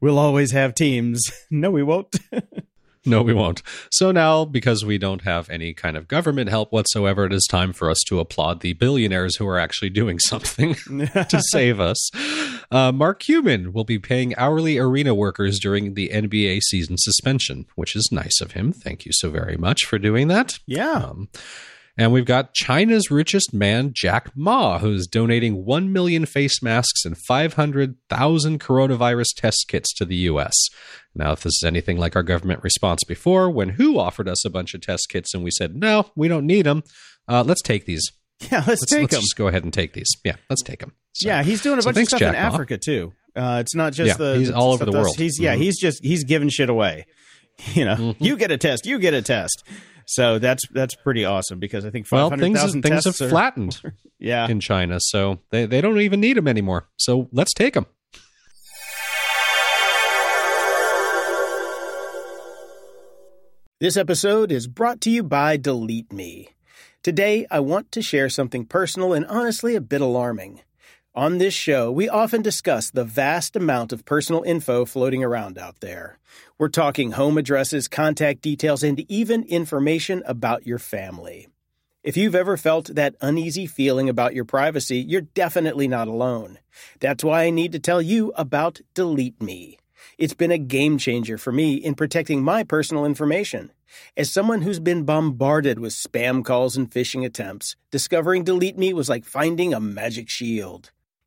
B: We'll always have teams. No, we won't.
C: No, we won't. So now, because we don't have any kind of government help whatsoever, it is time for us to applaud the billionaires who are actually doing something to save us. Uh, Mark Cuban will be paying hourly arena workers during the NBA season suspension, which is nice of him. Thank you so very much for doing that.
B: yeah.
C: Um, and we've got China's richest man, Jack Ma, who's donating 1 million face masks and 500,000 coronavirus test kits to the U.S. Now, if this is anything like our government response before, when WHO offered us a bunch of test kits and we said, no, we don't need them, uh, let's take these.
B: yeah, let's,
C: Let's,
B: take
C: let's
B: him.
C: just go ahead and take these. Yeah, let's take them.
B: yeah, he's doing a
C: so
B: bunch
C: thanks,
B: of stuff in
C: Ma.
B: Africa too. Uh, it's not just
C: Yeah,
B: the
C: he's all over the world.
B: He's yeah,
C: Mhm.
B: he's just he's giving shit away. You know,
C: Mm-hmm.
B: you get a test, you get a test. So that's that's pretty awesome because I think five
C: well, things, things have
B: are,
C: flattened
B: Yeah,
C: in China, so they, they don't even need them anymore. So let's take them.
B: This episode is brought to you by Delete Me. Today, I want to share something personal and honestly a bit alarming. On this show, we often discuss the vast amount of personal info floating around out there. We're talking home addresses, contact details, and even information about your family. If you've ever felt that uneasy feeling about your privacy, you're definitely not alone. That's why I need to tell you about Delete Me. It's been a game changer for me in protecting my personal information. As someone who's been bombarded with spam calls and phishing attempts, discovering Delete Me was like finding a magic shield.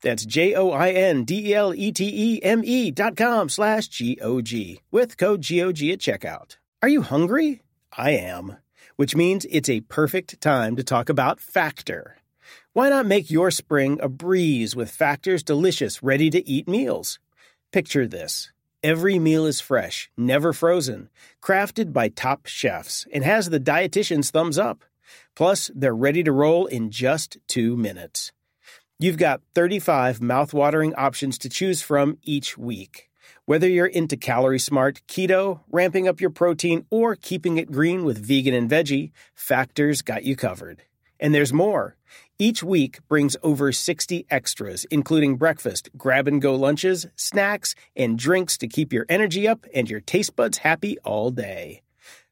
B: That's J-O-I-N-D-E-L-E-T-E-M-E dot com slash G-O-G with code GOG at checkout. Are you hungry? I am, which means it's a perfect time to talk about Factor. Why not make your spring a breeze with Factor's delicious, ready to eat meals? Picture this. Every meal is fresh, never frozen, crafted by top chefs, and has the dietitian's thumbs up. Plus, they're ready to roll in just two minutes. You've got 35 mouthwatering options to choose from each week. Whether you're into calorie smart, keto, ramping up your protein, or keeping it green with vegan and veggie, Factor's got you covered. And there's more. Each week brings over 60 extras, including breakfast, grab and go lunches, snacks, and drinks to keep your energy up and your taste buds happy all day.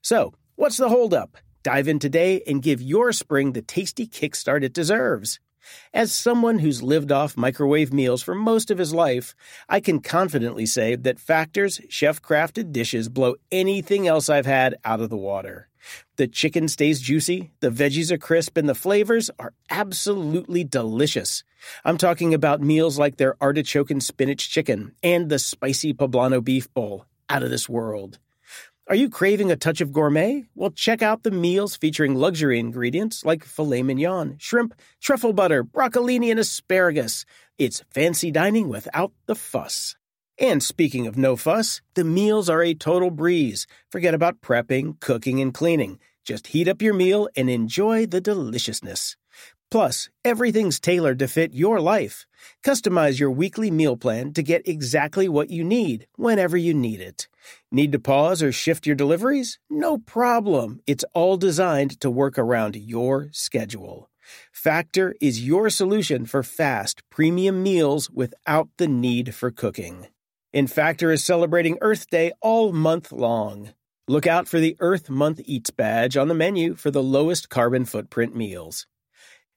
B: So, what's the holdup? Dive in today and give your spring the tasty kickstart it deserves. As someone who's lived off microwave meals for most of his life, I can confidently say that Factor's chef crafted dishes blow anything else I've had out of the water. The chicken stays juicy, the veggies are crisp, and the flavors are absolutely delicious. I'm talking about meals like their artichoke and spinach chicken and the spicy poblano beef bowl. Out of this world. Are you craving a touch of gourmet? Well, check out the meals featuring luxury ingredients like filet mignon, shrimp, truffle butter, broccolini, and asparagus. It's fancy dining without the fuss.
A: And speaking of no fuss, the meals are a total breeze. Forget about prepping, cooking, and cleaning. Just heat up your meal and enjoy the deliciousness. Plus, everything's tailored to fit your life. Customize your weekly meal plan to get exactly what you need whenever you need it. Need to pause or shift your deliveries? No problem. It's all designed to work around your schedule. Factor is your solution for fast, premium meals without the need for cooking. And Factor is celebrating Earth Day all month long. Look out for the Earth Month Eats badge on the menu for the lowest carbon footprint meals.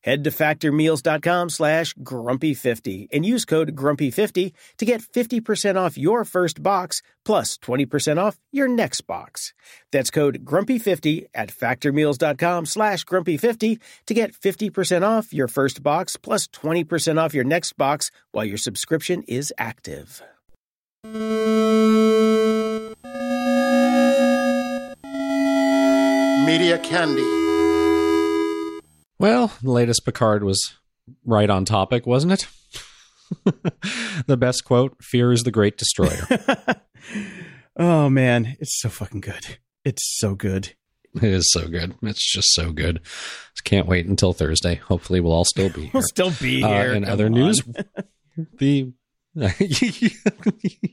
A: Head to factormeals.com slash grumpy50 and use code grumpy50 to get 50% off your first box plus 20% off your next box. That's code grumpy50 at factormeals.com slash grumpy50 to get 50% off your first box plus 20% off your next box while your subscription is active.
D: Media Candy.
C: Well, the latest Picard was right on topic, wasn't it? the best quote Fear is the great destroyer.
B: oh, man. It's so fucking good. It's so good.
C: It is so good. It's just so good. Can't wait until Thursday. Hopefully, we'll all still be here.
B: We'll still be
C: Uh,
B: here.
C: in other
B: on.
C: news, the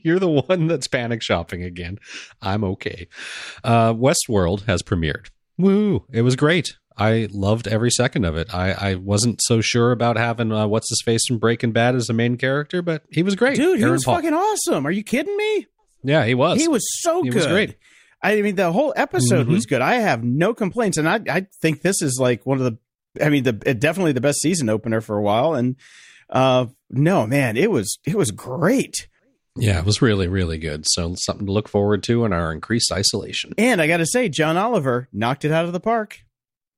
C: you're the one that's panic shopping again. I'm okay. Uh, Westworld has premiered. Woo! It was great. I loved every second of it. I, I wasn't so sure about having uh, what's his face from Breaking Bad as the main character, but he was great.
B: Dude, he
C: Aaron
B: was
C: Paul.
B: fucking awesome. Are you kidding me?
C: yeah, he was.
B: He was so
C: He
B: good.
C: was great.
B: I mean, the whole episode
C: Mhm.
B: was good. I have no complaints, and I I think this is like one of the. I mean, the definitely the best season opener for a while, and uh, no man, it was it was great.
C: Yeah, it was really, really good. So something to look forward to in our increased isolation.
B: And I got to say, John Oliver knocked it out of the park.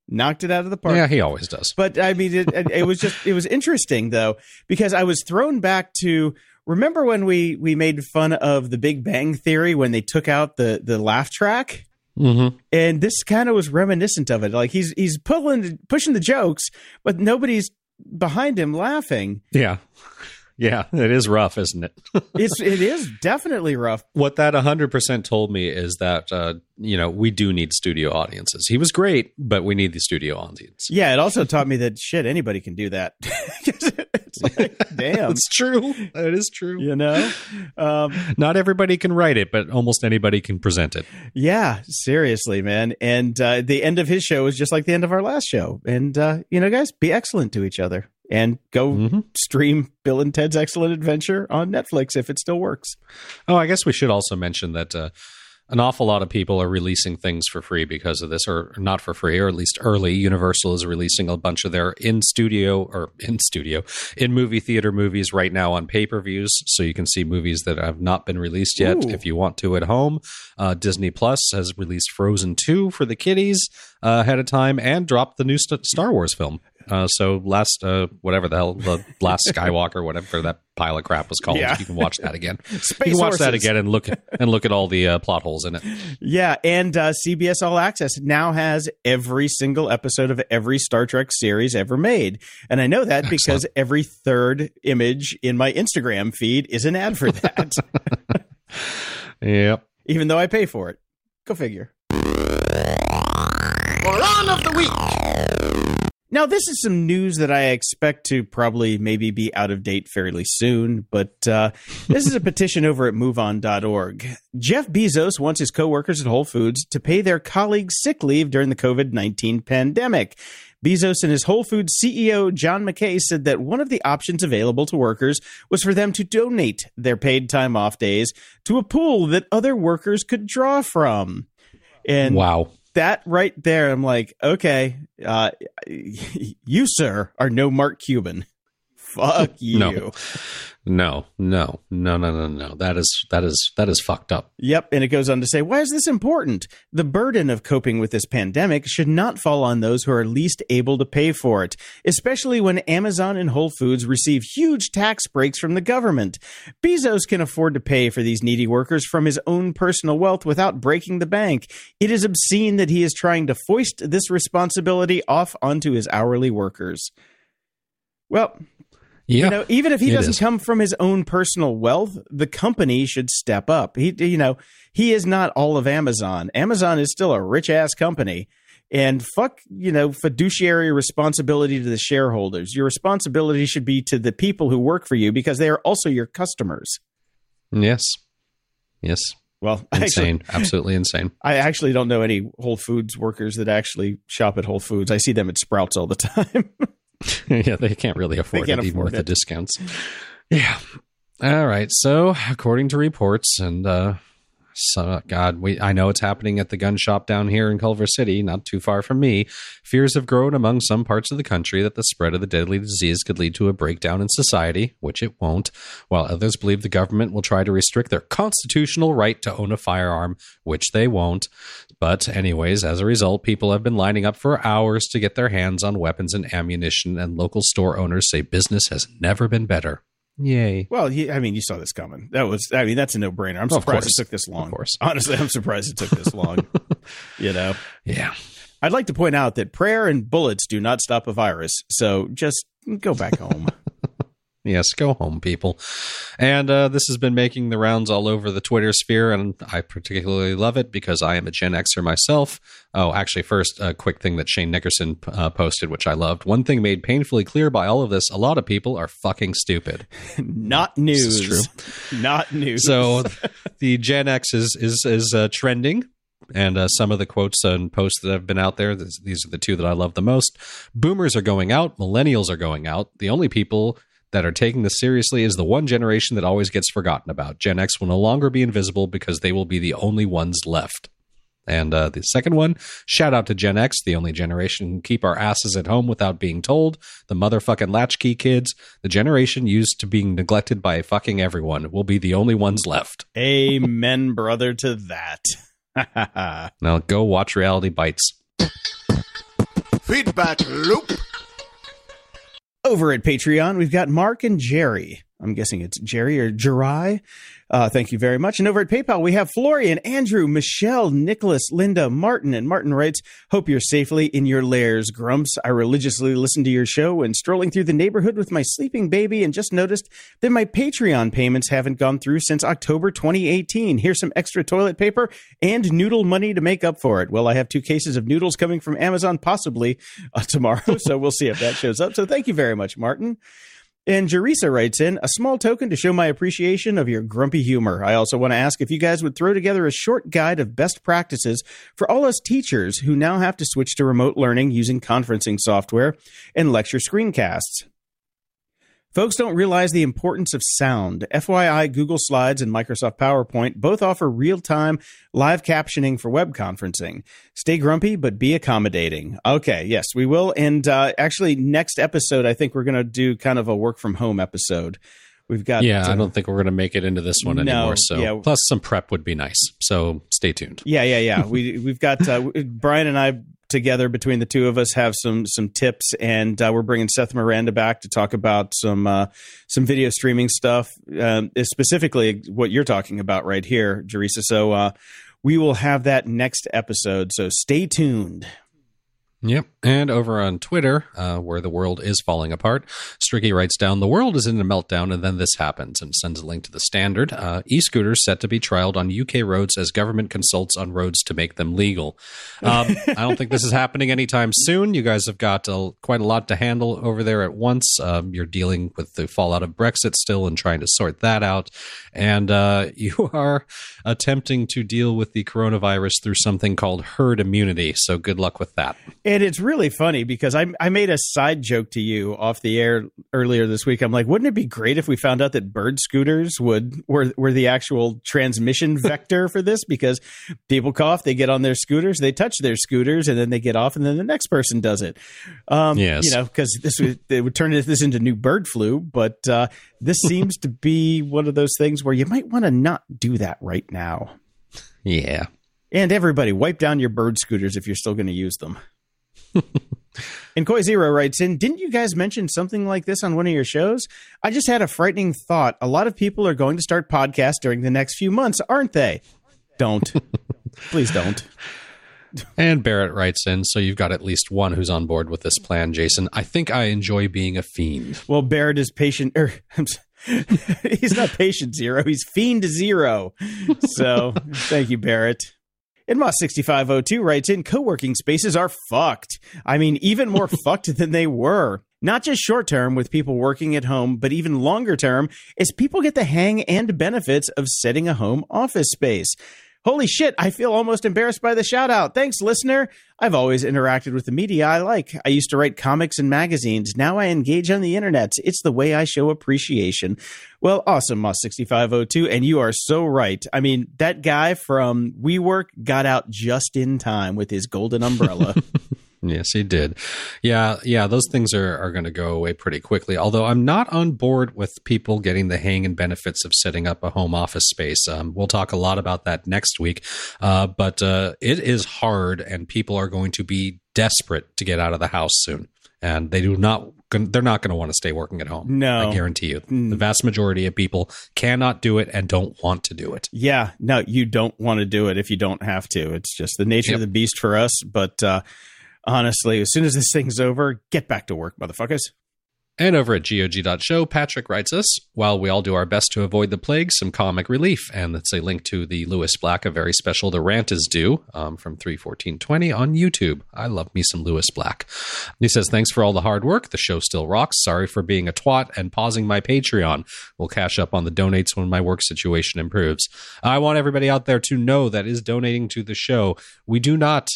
B: Knocked it out of the park.
C: Yeah, he always does.
B: But I mean, it, it, was just it was interesting though because I was thrown back to remember when we we made fun of the Big Bang Theory when they took out the the laugh track.
C: Mm-hmm.
B: and this kind of was reminiscent of it. Like he's he's pulling pushing the jokes, but nobody's behind him laughing.
C: Yeah. Yeah, it is rough, isn't it?
B: It's it is definitely rough.
C: what that 100% told me is that uh, you know we do need studio audiences he was great but we need the studio audience
B: Yeah, it also taught me that shit anybody can do that. it's like damn,
C: it's true It is true
B: you know. Um,
C: not everybody can write it but almost anybody can present it
B: yeah, seriously, man. And uh, the end of his show is just like the end of our last show. And uh, you know, guys, be excellent to each other and go
C: Mhm.
B: stream Bill and Ted's Excellent Adventure on Netflix if it still works.
C: oh i guess we should also mention that uh, an awful lot of people are releasing things for free because of this or not for free or at least early universal is releasing a bunch of their in studio or in studio in movie theater movies right now on pay-per-views so you can see movies that have not been released yet
B: Ooh.
C: if you want to at home uh, disney plus has released frozen 2 for the kiddies uh, ahead of time and dropped the new St- star wars film uh, so last uh, whatever the hell the last skywalker whatever that pile of crap was called
B: Yeah.
C: you can watch that again
B: Space
C: you can watch that again and look and look at all the uh, plot holes in it
B: Yeah, and uh, CBS All Access now has every single episode of every Star Trek series ever made, and I know that because every third image in my Instagram feed is an ad for that,
C: yep
B: even though I pay for it. Go figure.
D: Moron of the Week.
B: Now, this is some news that I expect to probably maybe be out of date fairly soon, but uh, this is a petition over at MoveOn.org. Jeff Bezos wants his coworkers at Whole Foods to pay their colleagues sick leave during the COVID 19 pandemic. Bezos and his Whole Foods CEO, John Mackey, said that one of the options available to workers was for them to donate their paid time off days to a pool that other workers could draw from. And
C: wow
B: that right there, I'm like, okay, uh, you, sir, are no Mark Cuban. Fuck you.
C: No. No, no, no, no, no, no. That is that is that is fucked up.
B: Yep. And it goes on to say, why is this important? The burden of coping with this pandemic should not fall on those who are least able to pay for it, especially when Amazon and Whole Foods receive huge tax breaks from the government. Bezos can afford to pay for these needy workers from his own personal wealth without breaking the bank. It is obscene that he is trying to foist this responsibility off onto his hourly workers. Well,
C: Yeah.
B: You know, even if he doesn't
C: is.
B: come from his own personal wealth, the company should step up. He, you know, he is not all of Amazon. Amazon is still a rich ass company. And fuck, you know, fiduciary responsibility to the shareholders. Your responsibility should be to the people who work for you because they are also your customers.
C: Yes. Yes.
B: Well, actually,
C: Insane. Absolutely insane.
B: I actually don't know any Whole Foods workers that actually shop at Whole Foods. I see them at Sprouts all the time.
C: yeah, they can't really afford
B: can't
C: it, even
B: afford
C: with the discounts. Yeah. All right. So, according to reports, and uh, so God, we I know it's happening at the gun shop down here in Culver City, not too far from me. Fears have grown among some parts of the country that the spread of the deadly disease could lead to a breakdown in society, which it won't. While others believe the government will try to restrict their constitutional right to own a firearm, which they won't. But, anyways, as a result, people have been lining up for hours to get their hands on weapons and ammunition, and local store owners say business has never been better. Yay.
B: Well, he, I mean, you saw this coming. That was, I mean, that's a no brainer. I'm surprised it took this long.
C: Of course.
B: Honestly, I'm surprised it took this long. you know,
C: Yeah.
B: I'd like to point out that prayer and bullets do not stop a virus. So just go back home.
C: Yes, go home, people. And uh, this has been making the rounds all over the Twitter sphere, and I particularly love it because I am a Gen Xer myself. Oh, actually, first, a quick thing that Shane Nickerson uh, posted, which I loved. One thing made painfully clear by all of this a lot of people are fucking stupid.
B: not news.
C: is
B: Not news.
C: So the Gen X is, is, is uh, trending. And uh, some of the quotes and posts that have been out there, this, these are the two that I love the most. Boomers are going out, millennials are going out. The only people that are taking this seriously is the one generation that always gets forgotten about. Gen X will no longer be invisible because they will be the only ones left. And uh, the second one, shout out to Gen X, the only generation who can keep our asses at home without being told. The motherfucking latchkey kids, the generation used to being neglected by fucking everyone, will be the only ones left.
B: amen, brother, to that.
C: Now go watch Reality Bites.
D: Feedback loop.
B: Over at Patreon, we've got Mark and Jerry. I'm guessing it's Jerry or Jerai. Uh, thank you very much. And over at PayPal, we have Florian, Andrew, Michelle, Nicholas, Linda, Martin. And Martin writes, Hope you're safely in your lairs, Grumps. I religiously listen to your show when strolling through the neighborhood with my sleeping baby and just noticed that my Patreon payments haven't gone through since October 2018. Here's some extra toilet paper and noodle money to make up for it. Well, I have two cases of noodles coming from Amazon possibly uh, tomorrow, so we'll see if that shows up. So thank you very much, Martin. And Jerisa writes in a small token to show my appreciation of your grumpy humor. I also want to ask if you guys would throw together a short guide of best practices for all us teachers who now have to switch to remote learning using conferencing software and lecture screencasts. Folks don't realize the importance of sound. FYI, Google Slides and Microsoft PowerPoint both offer real time live captioning for web conferencing. Stay grumpy, but be accommodating. Okay, yes, we will. And uh, actually, next episode, I think we're going to do kind of a work from home episode. We've got.
C: Yeah, I
B: uh,
C: don't think we're going to make it into this one
B: No,
C: anymore. So,
B: yeah.
C: plus some prep would be nice. So, stay tuned.
B: Yeah, yeah, yeah. we we've got uh, Brian and I together between the two of us have some some tips, and uh, we're bringing Seth Miranda back to talk about some uh, some video streaming stuff, um, specifically what you're talking about right here, Jerisa. So uh, we will have that next episode. So stay tuned.
C: Yep. And over on Twitter, uh, where the world is falling apart, Stricky writes down, The world is in a meltdown, and then this happens, and sends a link to the standard. Uh, e scooters set to be trialed on UK roads as government consults on roads to make them legal. Um, I don't think this is happening anytime soon. You guys have got uh, quite a lot to handle over there at once. Um, you're dealing with the fallout of Brexit still and trying to sort that out. And uh, you are attempting to deal with the coronavirus through something called herd immunity. So good luck with that.
B: And it's really funny because I I made a side joke to you off the air earlier this week. I'm like, wouldn't it be great if we found out that bird scooters would were were the actual transmission vector for this? Because people cough, they get on their scooters, they touch their scooters, and then they get off, and then the next person does it. Um,
C: Yes.
B: you know, because this would it would turn this into new bird flu. But uh, this seems to be one of those things where you might want to not do that right now.
C: Yeah.
B: And everybody, wipe down your bird scooters if you're still going to use them. and Koi Zero writes in, didn't you guys mention something like this on one of your shows? I just had a frightening thought. A lot of people are going to start podcasts during the next few months, aren't they? Don't. Please don't.
C: And Barrett writes in, so you've got at least one who's on board with this plan, Jason. I think I enjoy being a fiend.
B: Well, Barrett is patient. Er, he's not patient zero. He's fiend zero. So thank you, Barrett. And Moss6502 writes in co working spaces are fucked. I mean, even more fucked than they were. Not just short term with people working at home, but even longer term as people get the hang and benefits of setting a home office space. Holy shit, I feel almost embarrassed by the shout out. Thanks, listener. I've always interacted with the media I like. I used to write comics and magazines. Now I engage on the internet. It's the way I show appreciation. Well, awesome, Moss6502. And you are so right. I mean, that guy from WeWork got out just in time with his golden umbrella.
C: Yes, he did. Yeah, yeah, those things are, are going to go away pretty quickly. Although I'm not on board with people getting the hang and benefits of setting up a home office space. Um, we'll talk a lot about that next week. Uh, but uh, it is hard, and people are going to be desperate to get out of the house soon. And they do not. They're not going to want to stay working at home.
B: No,
C: I guarantee you. Mm. The vast majority of people cannot do it and don't want to do it.
B: Yeah, no, you don't want to do it if you don't have to. It's just the nature yep. of the beast for us. But uh, honestly, as soon as this thing's over, get back to work, motherfuckers.
C: And over at GOG.show, Patrick writes us, while we all do our best to avoid the plague, some comic relief. And that's a link to the Lewis Black, a very special The Rant is Due um, from 31420 on YouTube. I love me some Lewis Black. He says, Thanks for all the hard work. The show still rocks. Sorry for being a twat and pausing my Patreon. We'll cash up on the donates when my work situation improves. I want everybody out there to know that is donating to the show. We do not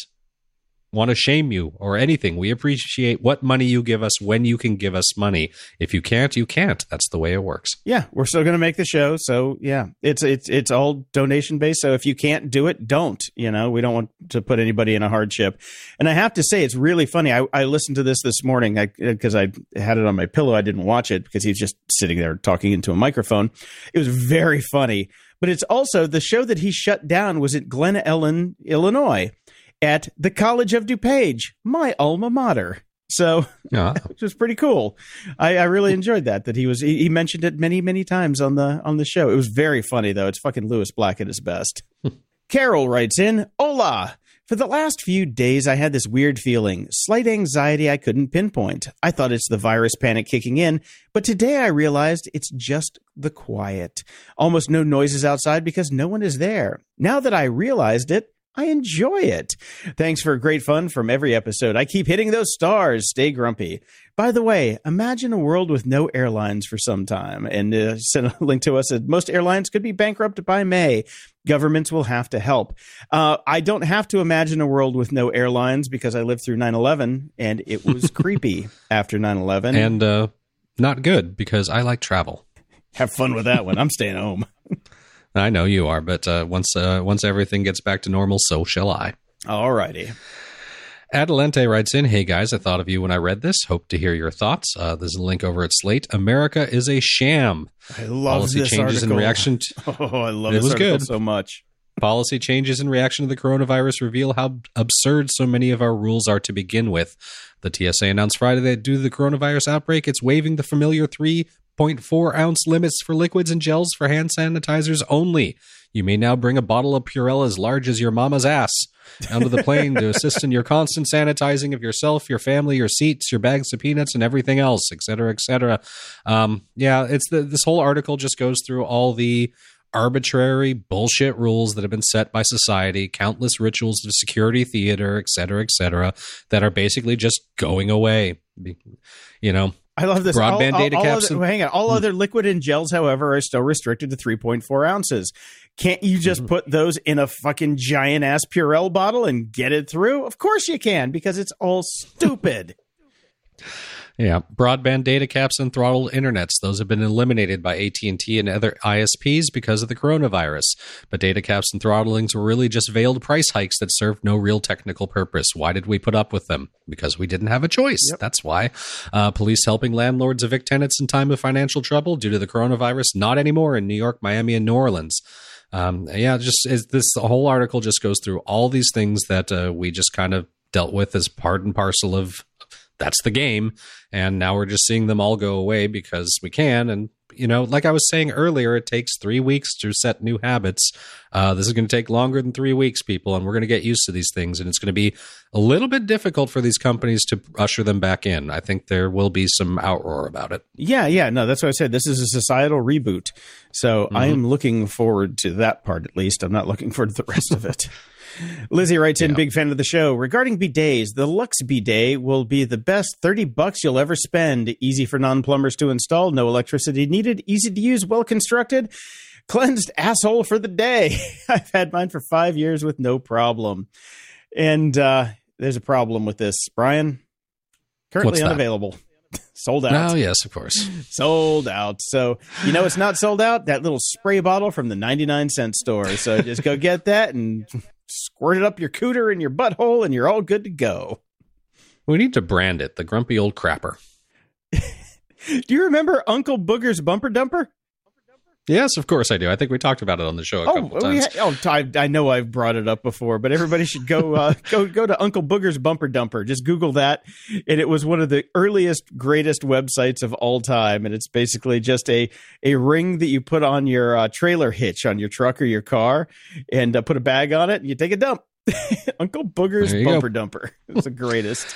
C: want to shame you or anything. We appreciate what money you give us when you can give us money. If you can't, you can't. That's the way it works.
B: Yeah, we're still going to make the show, so yeah, it's it's it's all donation based. So if you can't do it, don't. You know, we don't want to put anybody in a hardship. And I have to say, it's really funny. I, I listened to this this morning because uh, I, I had it on my pillow. I didn't watch it because he's just sitting there talking into a microphone. It was very funny. But it's also the show that he shut down was at Glen Ellyn, Illinois at the College of DuPage, my alma mater. So, yeah. which was pretty cool. I, I, really enjoyed that. That he was he, he, mentioned it many many times on the on the show. It was very funny though. It's fucking Lewis Black at his best. Carol writes in, "Hola." For the last few days, I had this weird feeling, slight anxiety I couldn't pinpoint. I thought it's the virus panic kicking in, but today I realized it's just the quiet. Almost no noises outside because no one is there. Now that I realized it, I enjoy it. Thanks for great fun from every episode. I keep hitting those stars. Stay grumpy. By the way, imagine a world with no airlines for some time. And uh, send a link to us. That most airlines could be bankrupt by May. Governments will have to help. Uh, I don't have to imagine a world with no airlines because I lived through 9 11 and it was creepy after 9 11.
C: And uh, not good because I like travel.
B: Have fun with that one. I'm staying home.
C: I know you are, but uh, once uh, once everything gets back to normal, so shall I.
B: All righty.
C: Adelante writes in, "Hey guys, I thought of you when I read this. Hope to hear your thoughts. Uh, there's a link over at Slate. America is a sham.
B: I love Policy this changes article.
C: in reaction. To,
B: oh, I love it this was good. so much.
C: Policy changes in reaction to the coronavirus reveal how absurd so many of our rules are to begin with. The TSA announced Friday that due to the coronavirus outbreak, it's waiving the familiar three 0.4 ounce limits for liquids and gels for hand sanitizers only. You may now bring a bottle of Purell as large as your mama's ass onto the plane to assist in your constant sanitizing of yourself, your family, your seats, your bags of peanuts, and everything else, et cetera, et cetera. Um, yeah, it's the, this whole article just goes through all the arbitrary bullshit rules that have been set by society, countless rituals of security theater, et cetera, et cetera, that are basically just going away. You know,
B: I love this.
C: Broadband all, data
B: all,
C: caps.
B: Other, hang on. All hmm. other liquid and gels, however, are still restricted to 3.4 ounces. Can't you just mm-hmm. put those in a fucking giant ass Purell bottle and get it through? Of course you can, because it's all stupid.
C: Yeah, broadband data caps and throttled internets; those have been eliminated by AT and T and other ISPs because of the coronavirus. But data caps and throttlings were really just veiled price hikes that served no real technical purpose. Why did we put up with them? Because we didn't have a choice. Yep. That's why. Uh, police helping landlords evict tenants in time of financial trouble due to the coronavirus. Not anymore in New York, Miami, and New Orleans. Um, yeah, just this whole article just goes through all these things that uh, we just kind of dealt with as part and parcel of that's the game. And now we're just seeing them all go away because we can. And you know, like I was saying earlier, it takes three weeks to set new habits. Uh, this is going to take longer than three weeks, people, and we're going to get used to these things. And it's going to be a little bit difficult for these companies to usher them back in. I think there will be some outroar about it.
B: Yeah, yeah, no, that's what I said. This is a societal reboot. So mm-hmm. I am looking forward to that part at least. I'm not looking forward to the rest of it. Lizzie writes in, yeah. big fan of the show. Regarding bidets, the Lux bidet will be the best 30 bucks you'll ever spend. Easy for non plumbers to install, no electricity needed, easy to use, well constructed. Cleansed asshole for the day. I've had mine for five years with no problem. And uh, there's a problem with this, Brian. Currently unavailable. sold out.
C: Oh, yes, of course.
B: sold out. So, you know, it's not sold out. That little spray bottle from the 99 cent store. So just go get that and squirt it up your cooter and your butthole, and you're all good to go.
C: We need to brand it the grumpy old crapper.
B: Do you remember Uncle Booger's bumper dumper?
C: Yes, of course I do. I think we talked about it on the show a oh, couple times.
B: Ha- oh, I, I, know I've brought it up before, but everybody should go uh, go go to Uncle Booger's Bumper Dumper. Just Google that, and it was one of the earliest, greatest websites of all time. And it's basically just a a ring that you put on your uh, trailer hitch on your truck or your car, and uh, put a bag on it, and you take a dump. Uncle Booger's Bumper go. Dumper. It's the greatest.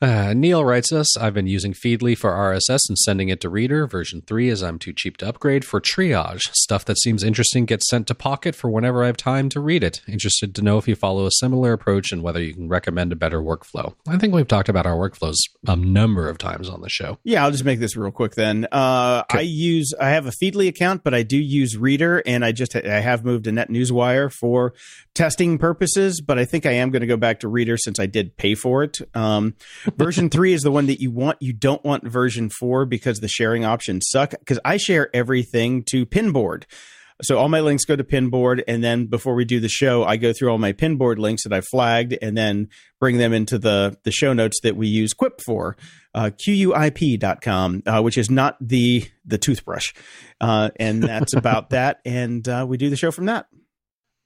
C: Uh, Neil writes us I've been using Feedly for RSS and sending it to Reeder. Version 3 as I'm too cheap to upgrade. For triage, stuff that seems interesting gets sent to Pocket for whenever I have time to read it. Interested to know if you follow a similar approach and whether you can recommend a better workflow. I think we've talked about our workflows a number of times on the show.
B: Yeah, I'll just make this real quick then. Uh. I use, I have a Feedly account, but I do use Reeder and I just, I have moved to NetNewsWire for testing purposes, but I think I am going to go back to Reeder since I did pay for it. Um, version three is the one that you want. You don't want version four because the sharing options suck. Because I share everything to Pinboard. So all my links go to Pinboard, and then before we do the show, I go through all my Pinboard links that I flagged, and then bring them into the the show notes that we use Quip for, uh, QUIP.com, uh, which is not the the toothbrush, uh, and that's about that. And uh, we do the show from that.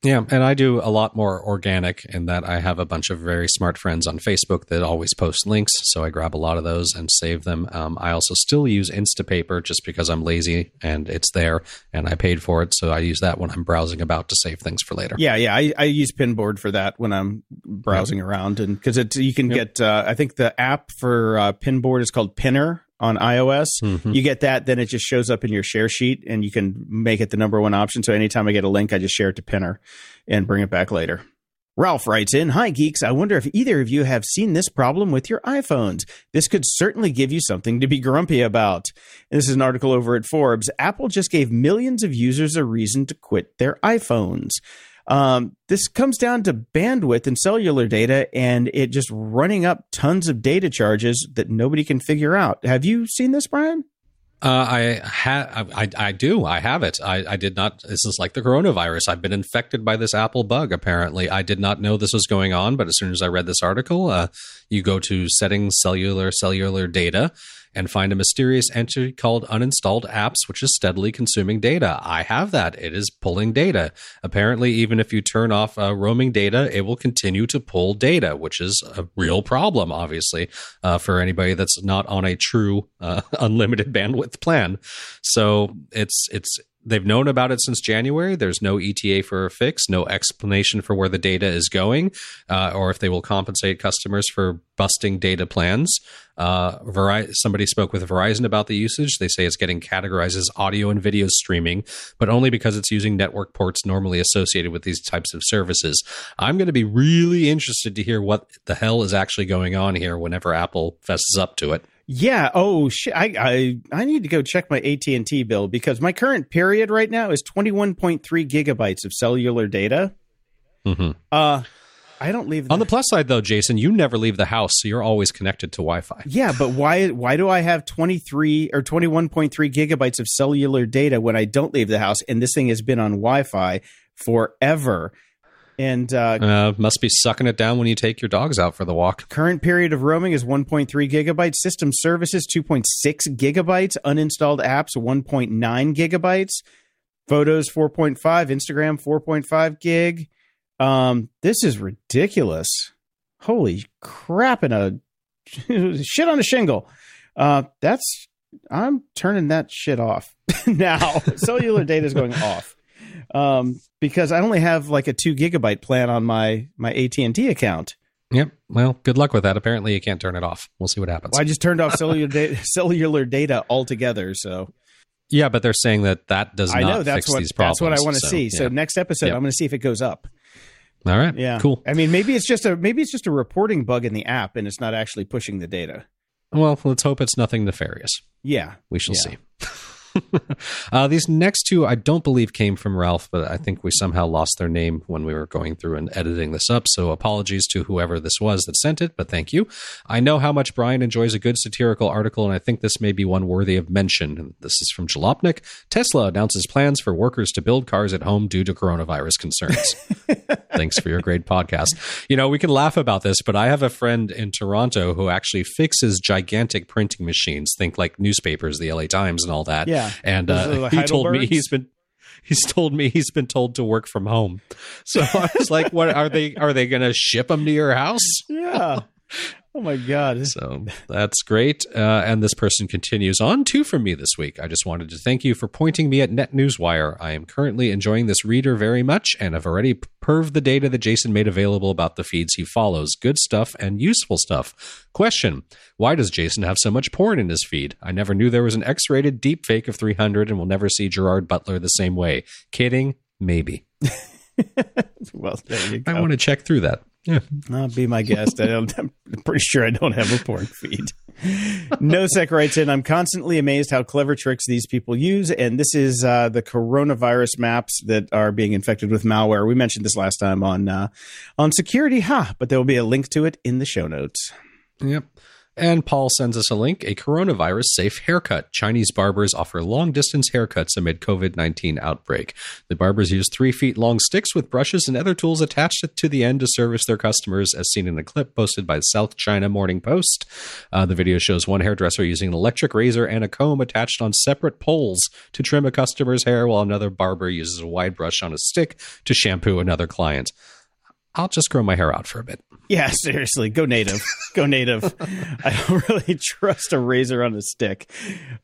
C: Yeah, and I do a lot more organic in that I have a bunch of very smart friends on Facebook that always post links, so I grab a lot of those and save them. Um, I also still use Instapaper just because I'm lazy and it's there and I paid for it, so I use that when I'm browsing about to save things for later.
B: Yeah, yeah, I, I use Pinboard for that when I'm browsing yep. around, and because it you can yep. get uh, I think the app for uh, Pinboard is called Pinner on iOS. Mm-hmm. You get that, then it just shows up in your share sheet and you can make it the number one option. So anytime I get a link, I just share it to Pinner and bring it back later. Ralph writes in, Hi geeks, I wonder if either of you have seen this problem with your iPhones. This could certainly give you something to be grumpy about. This is an article over at Forbes. Apple just gave millions of users a reason to quit their iPhones. Um, this comes down to bandwidth and cellular data, and it just running up tons of data charges that nobody can figure out. Have you seen this, Brian?
C: Uh, I have, I, I do, I have it. I, I did not. This is like the coronavirus. I've been infected by this Apple bug. Apparently, I did not know this was going on. But as soon as I read this article, uh, you go to settings, cellular, cellular data, and find a mysterious entry called uninstalled apps, which is steadily consuming data. I have that. It is pulling data. Apparently, even if you turn off uh, roaming data, it will continue to pull data, which is a real problem, obviously, uh, for anybody that's not on a true uh, unlimited bandwidth plan. So it's it's they've known about it since January. There's no ETA for a fix, no explanation for where the data is going, uh, or if they will compensate customers for busting data plans. Uh, Verizon, somebody spoke with Verizon about the usage. They say it's getting categorized as audio and video streaming, but only because it's using network ports normally associated with these types of services. I'm going to be really interested to hear what the hell is actually going on here whenever Apple fesses up to it.
B: Yeah. Oh shit. I, I I need to go check my AT and T bill because my current period right now is twenty one point three gigabytes of cellular data. Mm-hmm. Uh, I don't leave.
C: The- On the plus side, though, Jason, you never leave the house, so you're always connected to Wi-Fi.
B: Yeah, but why? Why do I have twenty three or twenty one point three gigabytes of cellular data when I don't leave the house? And this thing has been on Wi-Fi forever. And uh,
C: uh, must be sucking it down when you take your dogs out for the walk.
B: Current period of roaming is 1.3 gigabytes. System services 2.6 gigabytes. Uninstalled apps 1.9 gigabytes. Photos 4.5. Instagram 4.5 gig. Um, this is ridiculous. Holy crap! In a shit on a shingle. Uh, that's I'm turning that shit off now. Cellular data is going off um, because I only have like a two gigabyte plan on my my AT and T account.
C: Yep. Well, good luck with that. Apparently, you can't turn it off. We'll see what happens.
B: Well, I just turned off cellular data, cellular data altogether. So
C: yeah, but they're saying that that does
B: I
C: not
B: know that's
C: fix
B: what
C: these problems.
B: that's what I want to
C: so,
B: see. So next episode,
C: Yep.
B: I'm going to see if it goes up.
C: all right.
B: Yeah,
C: Cool.
B: I mean, maybe it's just a maybe it's just a reporting bug in the app, and it's not actually pushing the data.
C: Well, let's hope it's nothing nefarious.
B: Yeah,
C: We shall
B: Yeah.
C: see. uh, these next two, I don't believe came from Ralph, but I think we somehow lost their name when we were going through and editing this up. So apologies to whoever this was that sent it, but thank you. I know how much Brian enjoys a good satirical article, and I think this may be one worthy of mention. This is from Jalopnik. Tesla announces plans for workers to build cars at home due to coronavirus concerns. Thanks for your great podcast. You know, we can laugh about this, but I have a friend in Toronto who actually fixes gigantic printing machines, think like newspapers, the LA Times, and all that.
B: Yeah.
C: And uh, he told me he's been. He's told me he's been told to work from home. So I was like, "What are they? Are they going to ship them to your house?"
B: yeah. oh my god.
C: So that's great. Uh, and this person continues on two from me this week. I just wanted to thank you for pointing me at NetNewsWire. I am currently enjoying this reader very much and have already perved the data that Jason made available about the feeds he follows. Good stuff and useful stuff. Question Why does Jason have so much porn in his feed? I never knew there was an X rated deep fake of 300 and will never see Gerard Butler the same way. Kidding? Maybe.
B: Well, there you go.
C: I want to check through that. Yeah.
B: I'll be my guest. I don't, I'm pretty sure I don't have a porn feed. Nosec writes in, I'm constantly amazed how clever tricks these people use. And this is uh, the coronavirus maps that are being infected with malware. We mentioned this last time on uh, on security, huh? But there will be a link to it in the show notes.
C: Yep. And Paul sends us a link a coronavirus safe haircut. Chinese barbers offer long distance haircuts amid COVID 19 outbreak. The barbers use three feet long sticks with brushes and other tools attached to the end to service their customers, as seen in a clip posted by South China Morning Post. Uh, the video shows one hairdresser using an electric razor and a comb attached on separate poles to trim a customer's hair, while another barber uses a wide brush on a stick to shampoo another client. I'll just grow my hair out for a bit.
B: Yeah, seriously, go native. go native. I don't really trust a razor on a stick.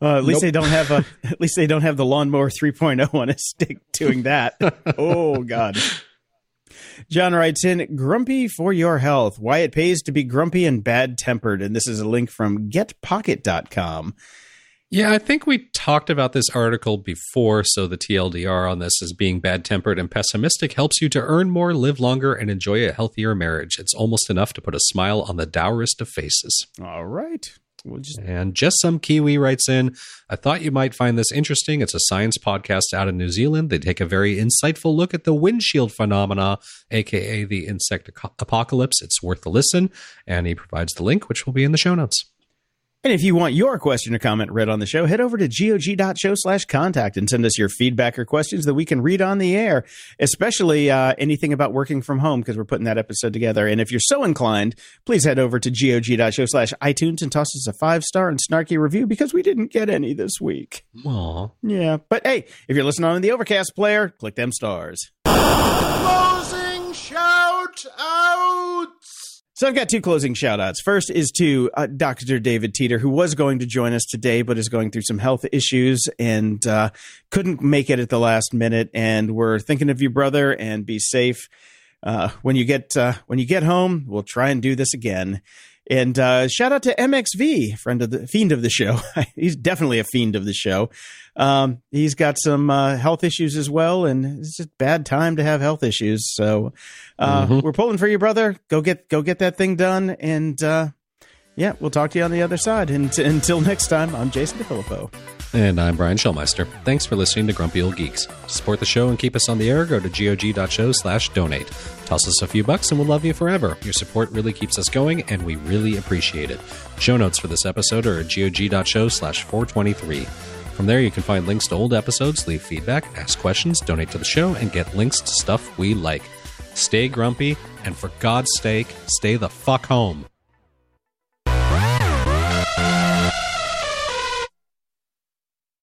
B: Uh, at least
C: Nope.
B: they don't have a. At least they don't have the lawnmower 3.0 on a stick doing that. oh God. John writes in, grumpy for your health. Why it pays to be grumpy and bad tempered. And this is a link from getpocket.com.
C: Yeah, I think we talked about this article before. So the TLDR on this is being bad tempered and pessimistic helps you to earn more, live longer, and enjoy a healthier marriage. It's almost enough to put a smile on the dourest of faces.
B: All right. We'll just
C: And just some Kiwi writes in, I thought you might find this interesting. It's a science podcast out of New Zealand. They take a very insightful look at the windshield phenomena, aka the insect apocalypse. It's worth a listen. And he provides the link, which will be in the show notes.
B: And if you want your question or comment read on the show, head over to gog.show slash contact and send us your feedback or questions that we can read on the air, especially uh, anything about working from home because we're putting that episode together. And if you're so inclined, please head over to gog.show slash iTunes and toss us a five star and snarky review because we didn't get any this week.
C: Aw.
B: Yeah. But hey, if you're listening on the Overcast player, click them stars.
D: Closing shout outs.
B: So I've got two closing shout outs. First is to uh, Dr. David Teeter, who was going to join us today, but is going through some health issues and uh, couldn't make it at the last minute. And we're thinking of you, brother, and be safe. Uh, when you get uh, when you get home, we'll try and do this again. And uh, shout out to MXV, friend of the fiend of the show. he's definitely a fiend of the show. Um, he's got some uh, health issues as well, and it's just bad time to have health issues. So uh,
C: Mhm.
B: we're pulling for you, brother. Go get go get that thing done, and uh, yeah, we'll talk to you on the other side. And until next time, I'm Jason DeFillippo.
C: And I'm Brian Schulmeister. Thanks for listening to Grumpy Old Geeks. To support the show and keep us on the air, go to gog.show slash donate. Toss us a few bucks and we'll love you forever. Your support really keeps us going and we really appreciate it. Show notes for this episode are at gog.show slash 423. From there, you can find links to old episodes, leave feedback, ask questions, donate to the show, and get links to stuff we like. Stay grumpy, and for God's sake, stay the fuck home.